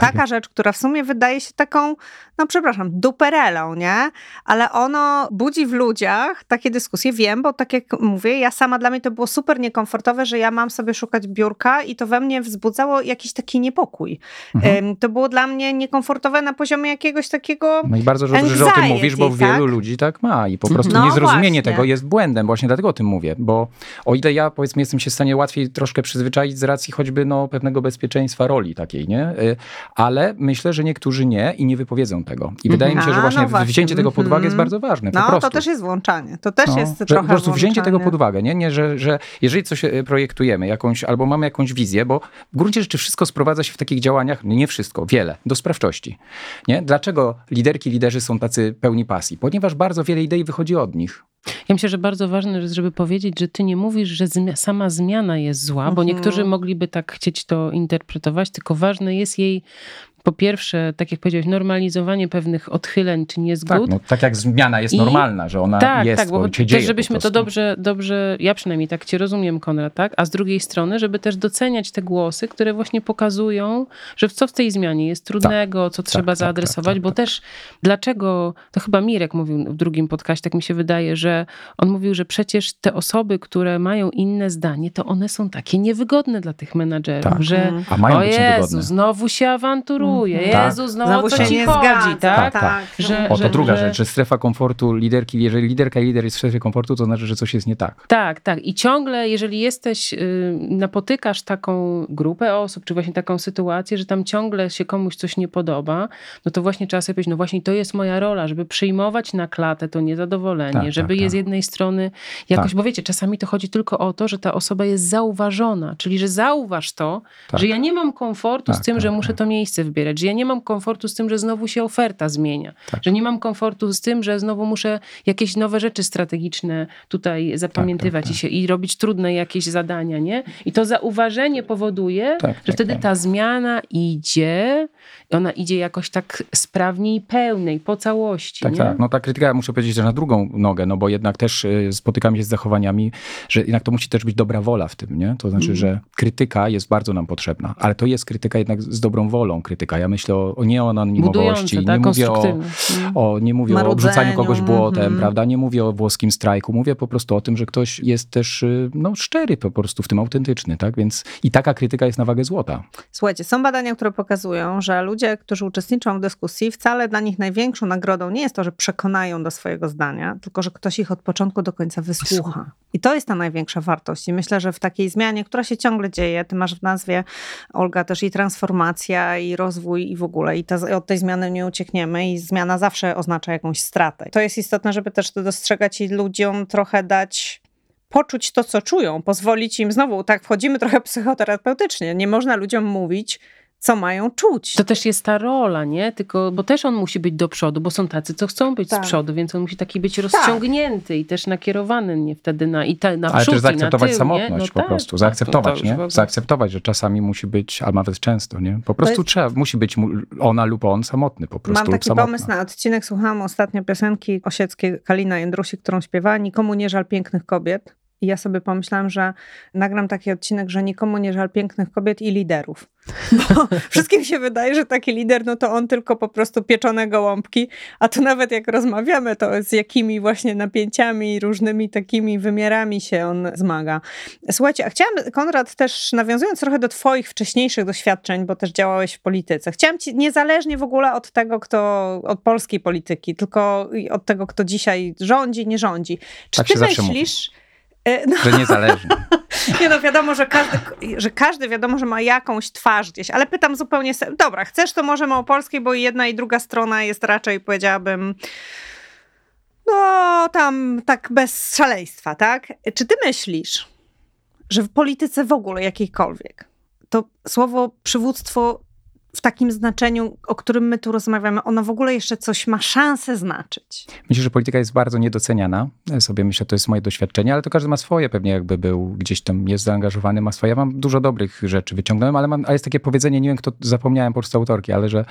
Taka rzecz, która w sumie wydaje się taką, no przepraszam, duperelą, nie? Ale ono budzi w ludziach takie dyskusje. Wiem, bo tak jak mówię, ja sama dla mnie to było super niekomfortowe, że ja mam sobie szukać biurka i to we mnie wzbudza wzbudzało jakiś taki niepokój. Mhm. To było dla mnie niekomfortowe na poziomie jakiegoś takiego. No i bardzo dobrze, anxiety, że o tym mówisz, bo tak? wielu ludzi tak ma i po prostu no niezrozumienie właśnie. tego jest błędem. Właśnie dlatego o tym mówię, bo o ile ja powiedzmy jestem się w stanie łatwiej troszkę przyzwyczaić z racji choćby no, pewnego bezpieczeństwa roli takiej, nie? Y, ale myślę, że niektórzy nie i nie wypowiedzą tego. I wydaje mi się, że właśnie, no właśnie. wzięcie tego pod uwagę jest mhm. bardzo ważne. No, prostu. to też jest włączanie. To też no, jest trochę Po prostu włączanie. wzięcie tego pod uwagę, nie? nie że, że jeżeli coś y, projektujemy, jakąś, albo mamy jakąś wizję, bo w gruncie rzeczy wszystko sprowadza się w takich działaniach, nie wszystko, wiele, do sprawczości. Nie? Dlaczego liderki, liderzy są tacy pełni pasji? Ponieważ bardzo wiele idei wychodzi od nich. Ja myślę, że bardzo ważne jest, żeby powiedzieć, że ty nie mówisz, że zmi sama zmiana jest zła, bo mhm. niektórzy mogliby tak chcieć to interpretować, tylko ważne jest jej po pierwsze, tak jak powiedziałeś, normalizowanie pewnych odchyleń czy niezgód. Tak, no, tak jak zmiana jest I, normalna, że ona tak, jest, tak, bo się też żebyśmy to dobrze, dobrze, ja przynajmniej tak cię rozumiem, Konrad, tak? A z drugiej strony, żeby też doceniać te głosy, które właśnie pokazują, że co w tej zmianie jest trudnego, tak, co tak, trzeba tak, zaadresować, tak, bo też dlaczego, to chyba Mirek mówił w drugim podcaście, tak mi się wydaje, że on mówił, że przecież te osoby, które mają inne zdanie, to one są takie niewygodne dla tych menadżerów, że A mają o Jezu, znowu się awanturują, Mhm. Tak. Jezus, no Znowu o co ci chodzi, tak? Tak, tak. Że, o, to że, druga że... rzecz, że strefa komfortu liderki, jeżeli liderka i lider jest w strefie komfortu, to znaczy, że coś jest nie tak. Tak, tak. I ciągle, jeżeli jesteś, y, napotykasz taką grupę osób, czy właśnie taką sytuację, że tam ciągle się komuś coś nie podoba, no to właśnie trzeba sobie powiedzieć, no właśnie to jest moja rola, żeby przyjmować na klatę to niezadowolenie, tak, żeby tak, je z tak. jednej strony jakoś, tak. bo wiecie, czasami to chodzi tylko o to, że ta osoba jest zauważona, czyli że zauważ to, tak. że ja nie mam komfortu z tym, że muszę to miejsce wybierać że ja nie mam komfortu z tym, że znowu się oferta zmienia, tak. że nie mam komfortu z tym, że znowu muszę jakieś nowe rzeczy strategiczne tutaj zapamiętywać tak, tak, i, się, i robić trudne jakieś zadania, nie? I to zauważenie powoduje, tak, że tak, wtedy ta zmiana idzie, ona idzie jakoś tak sprawniej, pełnej, po całości. Tak, nie? tak. No ta krytyka, muszę powiedzieć, że na drugą nogę, no bo jednak też y, spotykam się z zachowaniami, że jednak to musi też być dobra wola w tym, nie? To znaczy, mm. że krytyka jest bardzo nam potrzebna, ale to jest krytyka jednak z dobrą wolą, krytyka ja myślę o, nie o anonimowości, tak? nie, mówię o, o, nie mówię o obrzucaniu kogoś błotem, mm -hmm. prawda? Nie mówię o włoskim strajku. Mówię po prostu o tym, że ktoś jest też y, no, szczery po prostu w tym autentyczny, tak? Więc i taka krytyka jest na wagę złota. Słuchajcie, są badania, które pokazują, że ludzie, którzy uczestniczą w dyskusji, wcale dla nich największą nagrodą nie jest to, że przekonają do swojego zdania, tylko że ktoś ich od początku do końca wysłucha. I to jest ta największa wartość. I myślę, że w takiej zmianie, która się ciągle dzieje, ty masz w nazwie, Olga, też i transformacja, i rozwój rozwój i w ogóle. I ta, od tej zmiany nie uciekniemy i zmiana zawsze oznacza jakąś stratę. To jest istotne, żeby też to dostrzegać i ludziom trochę dać poczuć to, co czują, pozwolić im znowu, tak wchodzimy trochę psychoterapeutycznie. Nie można ludziom mówić, co mają czuć. To też jest ta rola, nie? Tylko, bo też on musi być do przodu, bo są tacy, co chcą być tak. z przodu, więc on musi taki być rozciągnięty tak. i też nakierowany nie wtedy na, i ta, na Ale przód, też zaakceptować tył, samotność no po tak, prostu, zaakceptować, nie? Zaakceptować, że czasami musi być, a nawet często, nie? Po prostu jest... trzeba, musi być ona lub on samotny po prostu. Mam taki pomysł na odcinek, słuchałam ostatnio piosenki osieckiej Kalina Jędrusi, którą śpiewała Nikomu nie żal pięknych kobiet. I ja sobie pomyślałam, że nagram taki odcinek, że nikomu nie żal pięknych kobiet i liderów. (laughs) Bo wszystkim się wydaje, że taki lider, no to on tylko po prostu pieczone gołąbki, a to nawet jak rozmawiamy, to z jakimi właśnie napięciami, różnymi takimi wymiarami się on zmaga. Słuchajcie, a chciałam, Konrad, też nawiązując trochę do twoich wcześniejszych doświadczeń, bo też działałeś w polityce, chciałam ci, niezależnie w ogóle od tego, kto, od polskiej polityki, tylko od tego, kto dzisiaj rządzi, nie rządzi. Czy tak ty myślisz... Mówi no. Że niezależnie. (laughs) Nie no, wiadomo, że każdy, że każdy wiadomo, że ma jakąś twarz gdzieś, ale pytam zupełnie, dobra, chcesz to możemy o polskiej, bo jedna i druga strona jest raczej, powiedziałabym, no tam tak bez szaleństwa, tak? Czy ty myślisz, że w polityce w ogóle jakiejkolwiek to słowo przywództwo w takim znaczeniu, o którym my tu rozmawiamy, ono w ogóle jeszcze coś ma szansę znaczyć. Myślę, że polityka jest bardzo niedoceniana. Ja sobie myślę, to jest moje doświadczenie, ale to każdy ma swoje, pewnie jakby był gdzieś tam, jest zaangażowany, ma swoje. Ja mam dużo dobrych rzeczy wyciągnąłem, ale, mam, ale jest takie powiedzenie, nie wiem kto, zapomniałem po prostu autorki, ale że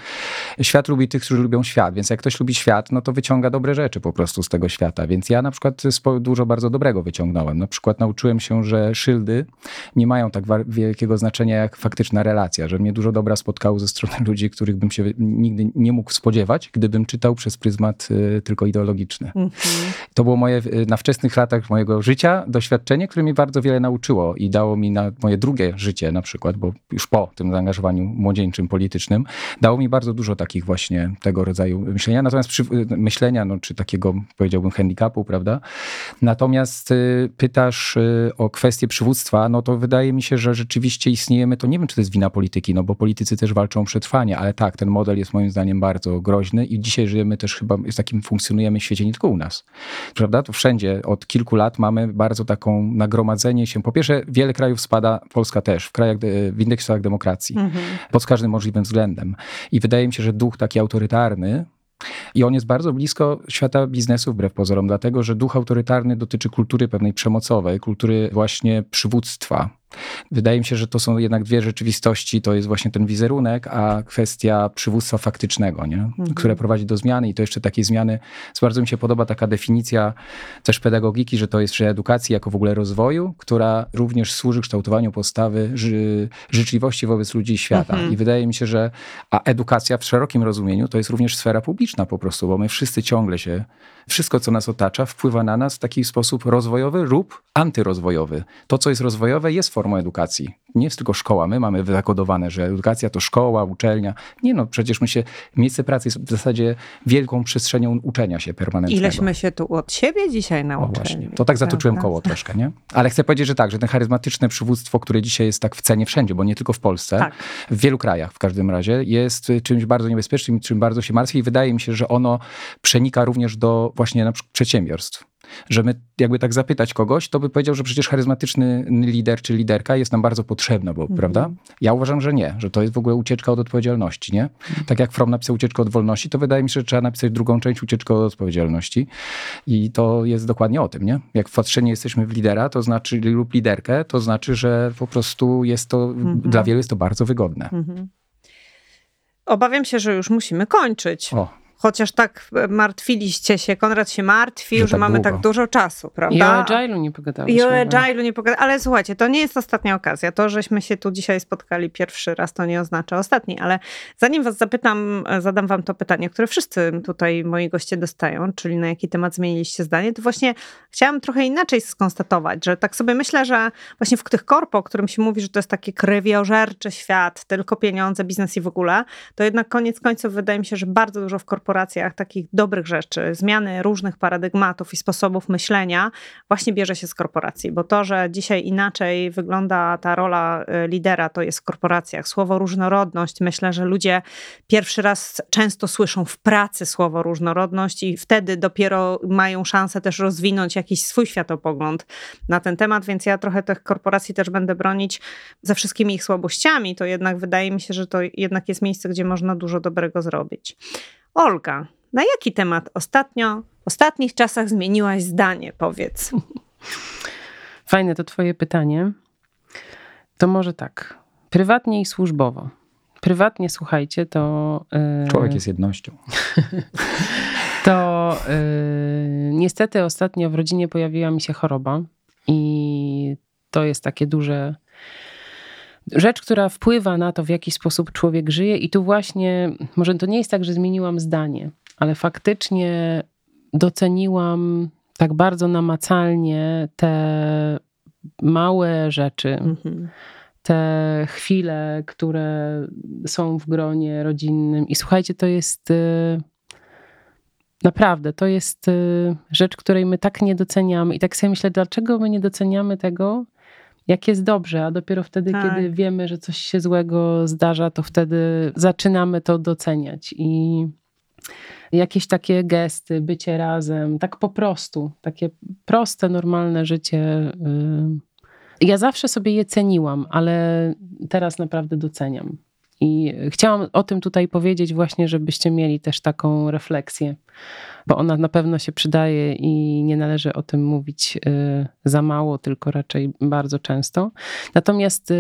świat lubi tych, którzy lubią świat, więc jak ktoś lubi świat, no to wyciąga dobre rzeczy po prostu z tego świata, więc ja na przykład dużo bardzo dobrego wyciągnąłem. Na przykład nauczyłem się, że szyldy nie mają tak wielkiego znaczenia jak faktyczna relacja, że mnie dużo dobra spotkało ze stronę ludzi, których bym się nigdy nie mógł spodziewać, gdybym czytał przez pryzmat y, tylko ideologiczny. Mhm. To było moje y, na wczesnych latach mojego życia doświadczenie, które mi bardzo wiele nauczyło i dało mi na moje drugie życie na przykład, bo już po tym zaangażowaniu młodzieńczym, politycznym, dało mi bardzo dużo takich właśnie tego rodzaju myślenia. Natomiast przy, y, myślenia, no, czy takiego powiedziałbym handicapu, prawda? Natomiast pytasz o kwestię przywództwa, no to wydaje mi się, że rzeczywiście istniejemy, to nie wiem, czy to jest wina polityki, no bo politycy też walczą o przetrwanie, ale tak, ten model jest moim zdaniem bardzo groźny i dzisiaj żyjemy też chyba, z takim funkcjonujemy w świecie nie tylko u nas. Prawda? To wszędzie od kilku lat mamy bardzo taką nagromadzenie się. Po pierwsze, wiele krajów spada, Polska też, w krajach, w indeksach demokracji, mhm. pod każdym możliwym względem. I wydaje mi się, że duch taki autorytarny, i on jest bardzo blisko świata biznesu, wbrew pozorom, dlatego że duch autorytarny dotyczy kultury pewnej przemocowej, kultury właśnie przywództwa, Wydaje mi się, że to są jednak dwie rzeczywistości. To jest właśnie ten wizerunek, a kwestia przywództwa faktycznego, nie? Mhm. które prowadzi do zmiany i to jeszcze takiej zmiany. Bardzo mi się podoba taka definicja też pedagogiki, że to jest że edukacji jako w ogóle rozwoju, która również służy kształtowaniu postawy ży, życzliwości wobec ludzi i świata. Mhm. I wydaje mi się, że a edukacja w szerokim rozumieniu to jest również sfera publiczna po prostu, bo my wszyscy ciągle się wszystko, co nas otacza, wpływa na nas w taki sposób rozwojowy lub antyrozwojowy. To, co jest rozwojowe, jest formą edukacji. Nie jest tylko szkoła. My mamy zakodowane, że edukacja to szkoła, uczelnia. Nie no, przecież my się, miejsce pracy jest w zasadzie wielką przestrzenią uczenia się permanentnego. Ileśmy się tu od siebie dzisiaj nauczyli. O właśnie, to tak zatoczyłem koło troszkę, nie? Ale chcę powiedzieć, że tak, że ten charyzmatyczne przywództwo, które dzisiaj jest tak w cenie wszędzie, bo nie tylko w Polsce, tak. w wielu krajach w każdym razie, jest czymś bardzo niebezpiecznym, czym bardzo się martwi i wydaje mi się, że ono przenika również do właśnie na przykład przedsiębiorstw. Że my jakby tak zapytać kogoś, to by powiedział, że przecież charyzmatyczny lider czy liderka jest nam bardzo potrzebna, bo mhm. prawda? Ja uważam, że nie, że to jest w ogóle ucieczka od odpowiedzialności, nie? Mhm. Tak jak From napisał ucieczkę od wolności, to wydaje mi się, że trzeba napisać drugą część ucieczkę od odpowiedzialności i to jest dokładnie o tym, nie? Jak wpatrzeni jesteśmy w lidera, to znaczy lub liderkę, to znaczy, że po prostu jest to, mhm. dla wielu jest to bardzo wygodne. Mhm. Obawiam się, że już musimy kończyć. O. Chociaż tak martwiliście się, Konrad się martwił, że, że tak mamy długo. tak dużo czasu, prawda? I o Agile'u nie pogadaliśmy. I o Agile'u nie pogadaliśmy. Ale słuchajcie, to nie jest ostatnia okazja. To, żeśmy się tu dzisiaj spotkali pierwszy raz, to nie oznacza ostatni. Ale zanim was zapytam, zadam wam to pytanie, które wszyscy tutaj moi goście dostają, czyli na jaki temat zmieniliście zdanie, to właśnie chciałam trochę inaczej skonstatować, że tak sobie myślę, że właśnie w tych korpo, o którym się mówi, że to jest taki krewiożerczy świat, tylko pieniądze, biznes i w ogóle, to jednak koniec końców wydaje mi się, że bardzo dużo w korporacjach korporacjach takich dobrych rzeczy, zmiany różnych paradygmatów i sposobów myślenia właśnie bierze się z korporacji, bo to, że dzisiaj inaczej wygląda ta rola y, lidera, to jest w korporacjach. Słowo różnorodność, myślę, że ludzie pierwszy raz często słyszą w pracy słowo różnorodność i wtedy dopiero mają szansę też rozwinąć jakiś swój światopogląd na ten temat, więc ja trochę tych korporacji też będę bronić ze wszystkimi ich słabościami, to jednak wydaje mi się, że to jednak jest miejsce, gdzie można dużo dobrego zrobić. Olga, na jaki temat ostatnio, w ostatnich czasach zmieniłaś zdanie, powiedz? (laughs) Fajne to Twoje pytanie. To może tak. Prywatnie i służbowo. Prywatnie, słuchajcie, to. Yy, Człowiek jest jednością. (laughs) to yy, niestety ostatnio w rodzinie pojawiła mi się choroba i to jest takie duże rzecz, która wpływa na to, w jaki sposób człowiek żyje, i tu właśnie, może to nie jest tak, że zmieniłam zdanie, ale faktycznie doceniłam tak bardzo namacalnie te małe rzeczy. Mhm. Te chwile, które są w gronie rodzinnym. I słuchajcie, to jest y, naprawdę, to jest y, rzecz, której my tak nie doceniamy. I tak sobie myślę, dlaczego my nie doceniamy tego, jak jest dobrze, a dopiero wtedy, tak. kiedy wiemy, że coś się złego zdarza, to wtedy zaczynamy to doceniać i jakieś takie gesty, bycie razem, tak po prostu, takie proste, normalne życie. Y, ja zawsze sobie je ceniłam, ale teraz naprawdę doceniam. I chciałam o tym tutaj powiedzieć, właśnie, żebyście mieli też taką refleksję bo ona na pewno się przydaje i nie należy o tym mówić y, za mało, tylko raczej bardzo często. Natomiast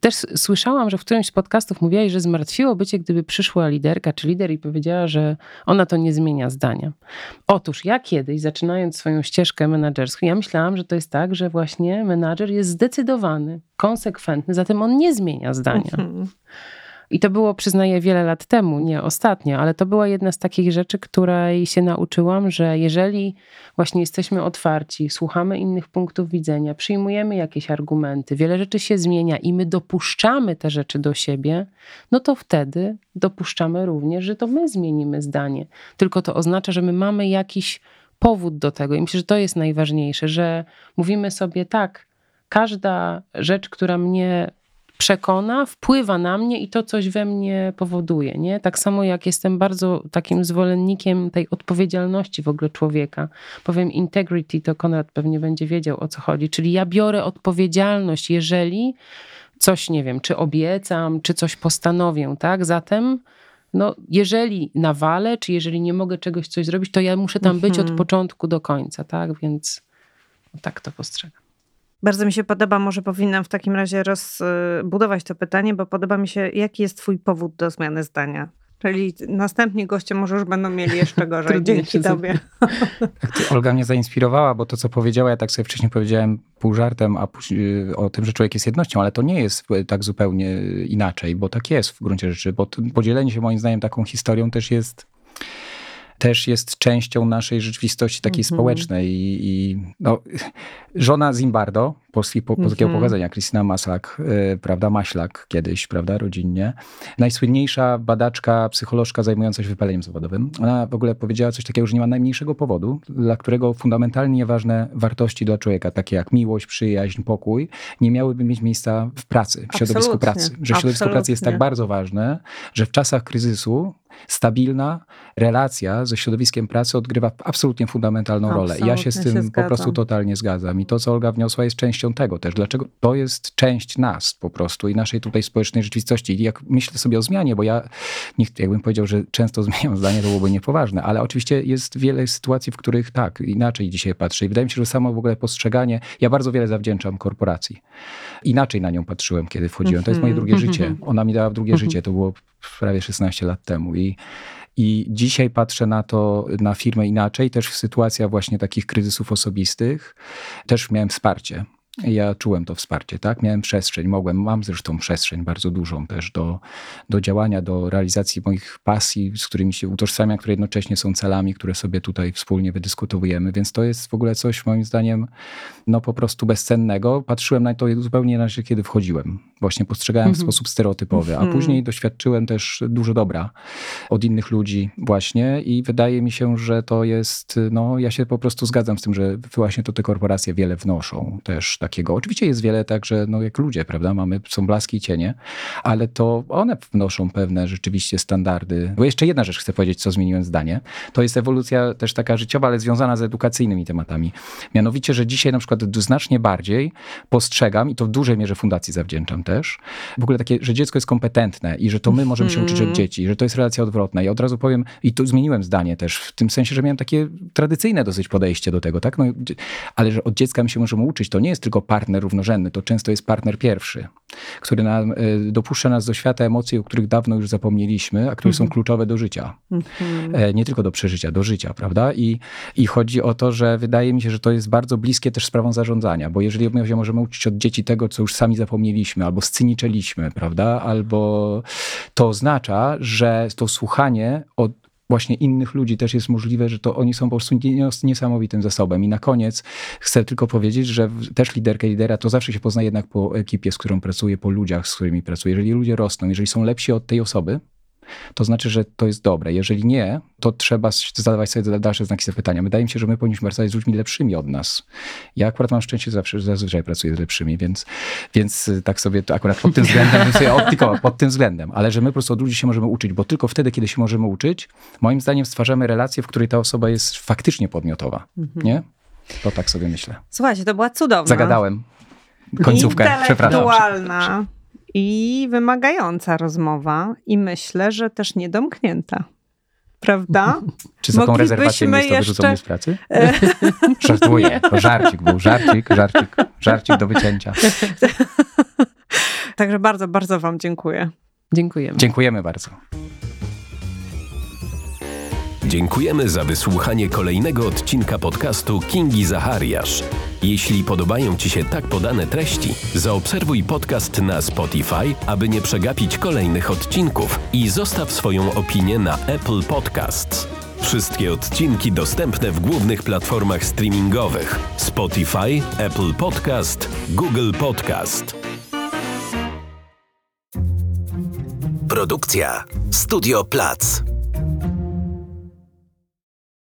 też słyszałam, że w którymś z podcastów mówiłaś, że zmartwiłoby cię, gdyby przyszła liderka czy lider i powiedziała, że ona to nie zmienia zdania. Otóż ja kiedyś, zaczynając swoją ścieżkę menedżerską, ja myślałam, że to jest tak, że właśnie menadżer jest zdecydowany, konsekwentny, zatem on nie zmienia zdania. Mhm. I to było, przyznaję, wiele lat temu, nie ostatnio, ale to była jedna z takich rzeczy, której się nauczyłam, że jeżeli właśnie jesteśmy otwarci, słuchamy innych punktów widzenia, przyjmujemy jakieś argumenty, wiele rzeczy się zmienia i my dopuszczamy te rzeczy do siebie, no to wtedy dopuszczamy również, że to my zmienimy zdanie. Tylko to oznacza, że my mamy jakiś powód do tego. I myślę, że to jest najważniejsze, że mówimy sobie tak, każda rzecz, która mnie przekona, wpływa na mnie i to coś we mnie powoduje. Nie? Tak samo jak jestem bardzo takim zwolennikiem tej odpowiedzialności w ogóle człowieka. Powiem integrity, to Konrad pewnie będzie wiedział o co chodzi. Czyli ja biorę odpowiedzialność, jeżeli coś, nie wiem, czy obiecam, czy coś postanowię, tak? Zatem no, jeżeli nawalę, czy jeżeli nie mogę czegoś coś zrobić, to ja muszę tam być od mhm. początku do końca, tak? Więc tak to postrzegam. Bardzo mi się podoba, może powinnam w takim razie rozbudować to pytanie, bo podoba mi się, jaki jest twój powód do zmiany zdania? Czyli następni goście może już będą mieli jeszcze gorzej (laughs) dzięki tobie. Olga mnie zainspirowała, bo to, co powiedziała, ja tak sobie wcześniej powiedziałem pół żartem a y, o tym, że człowiek jest jednością, ale to nie jest tak zupełnie inaczej, bo tak jest w gruncie rzeczy, bo podzielenie się moim zdaniem taką historią też jest też jest częścią naszej rzeczywistości takiej mm -hmm. społecznej. I, i no, żona Zimbardo, polski, po, polskiego mm -hmm. pochodzenia, Krystyna Maslak, y, prawda, Maślak kiedyś, prawda, rodzinnie. Najsłynniejsza badaczka, psycholożka zajmująca się wypaleniem zawodowym. Ona w ogóle powiedziała coś takiego, że nie ma najmniejszego powodu, dla którego fundamentalnie ważne wartości dla człowieka, takie jak miłość, przyjaźń, pokój, nie miałyby mieć miejsca w pracy, w środowisku pracy. Że środowisko pracy jest tak bardzo ważne, że w czasach kryzysu stabilna relacja ze środowiskiem pracy odgrywa absolutnie fundamentalną absolutnie rolę. Ja się z tym się po prostu totalnie zgadzam. I to, co Olga wniosła, jest częścią tego też. Dlaczego? To jest część nas po prostu i naszej tutaj społecznej rzeczywistości. I jak myślę sobie o zmianie, bo ja, nikt, jakbym powiedział, że często (laughs) zmieniam zdanie, to byłoby niepoważne, ale oczywiście jest wiele sytuacji, w których tak, inaczej dzisiaj patrzę. I wydaje mi się, że samo w ogóle postrzeganie, ja bardzo wiele zawdzięczam korporacji. Inaczej na nią patrzyłem, kiedy wchodziłem. To jest moje drugie życie. Ona mi dała drugie życie. To było prawie 16 lat temu. I i dzisiaj patrzę na to, na firmę inaczej, też w sytuacjach właśnie takich kryzysów osobistych. Też miałem wsparcie ja czułem to wsparcie, tak? Miałem przestrzeń, mogłem, mam zresztą przestrzeń bardzo dużą też do, do działania, do realizacji moich pasji, z którymi się utożsamiam, które jednocześnie są celami, które sobie tutaj wspólnie wydyskutowujemy, więc to jest w ogóle coś moim zdaniem no po prostu bezcennego. Patrzyłem na to zupełnie inaczej, kiedy wchodziłem. Właśnie postrzegałem mm -hmm. w mhm. sposób stereotypowy, a -hmm. później doświadczyłem też dużo dobra od innych ludzi właśnie i wydaje mi się, że to jest, no ja się po prostu zgadzam z tym, że właśnie to te korporacje wiele wnoszą też takiego. Oczywiście jest wiele tak, że no jak ludzie, prawda, mamy, są blaski i cienie, ale to one wnoszą pewne rzeczywiście standardy. Bo jeszcze jedna rzecz chcę powiedzieć, co zmieniłem zdanie. To jest ewolucja też taka życiowa, ale związana z edukacyjnymi tematami. Mianowicie, że dzisiaj na przykład znacznie bardziej postrzegam, i to w dużej mierze fundacji zawdzięczam też, w ogóle takie, że dziecko jest kompetentne i że to my możemy się uczyć od mhm. dzieci, że to jest relacja odwrotna. I od razu powiem, i tu zmieniłem zdanie też, w tym sensie, że miałem takie tradycyjne dosyć podejście do tego, tak? No, ale że od dziecka my się możemy uczyć, to nie jest tylko tylko partner równorzędny, to często jest partner pierwszy, który nam, e, dopuszcza nas do świata emocji, o których dawno już zapomnieliśmy, a które mhm. są kluczowe do życia. Mhm. E, nie tylko do przeżycia, do życia, prawda? I, I chodzi o to, że wydaje mi się, że to jest bardzo bliskie też sprawą zarządzania, bo jeżeli my możemy uczyć od dzieci tego, co już sami zapomnieliśmy, albo scyniczeliśmy, prawda? Albo to oznacza, że to słuchanie od właśnie innych ludzi też jest możliwe, że to oni są po prostu niesamowitym zasobem. I na koniec chcę tylko powiedzieć, że też liderkę lidera to zawsze się poznaje jednak po ekipie, z którą pracuje, po ludziach, z którymi pracuje. Jeżeli ludzie rosną, jeżeli są lepsi od tej osoby, to znaczy, że to jest dobre. Jeżeli nie, to trzeba zadawać sobie dalsze znaki zapytania. Wydaje mi się, że my powinniśmy pracować z ludźmi lepszymi od nas. Ja akurat mam szczęście, zawsze zazwyczaj pracuję z lepszymi, więc, więc tak sobie to akurat pod tym względem (laughs) bym sobie optykował, pod tym względem. Ale że my po prostu od ludzi się możemy uczyć, bo tylko wtedy, kiedy się możemy uczyć, moim zdaniem stwarzamy relację, w której ta osoba jest faktycznie podmiotowa. Mhm. Nie? To tak sobie myślę. Słuchajcie, to była cudowna. Zagadałem. Końcówkę, przepraszam. I wymagająca rozmowa i myślę, że też niedomknięta. Prawda? Czy za tą rezerwację miejsca jeszcze... wyrzucą mnie z pracy? (laughs) Żartuję, to żarcik był, żarcik, żarcik, żarcik do wycięcia. (laughs) Także bardzo, bardzo wam dziękuję. Dziękujemy. Dziękujemy bardzo. Dziękujemy za wysłuchanie kolejnego odcinka podcastu Kingi Zachariasz. Jeśli podobają Ci się tak podane treści, zaobserwuj podcast na Spotify, aby nie przegapić kolejnych odcinków i zostaw swoją opinię na Apple Podcasts. Wszystkie odcinki dostępne w głównych platformach streamingowych: Spotify, Apple Podcast, Google Podcast. Produkcja Studio Plac.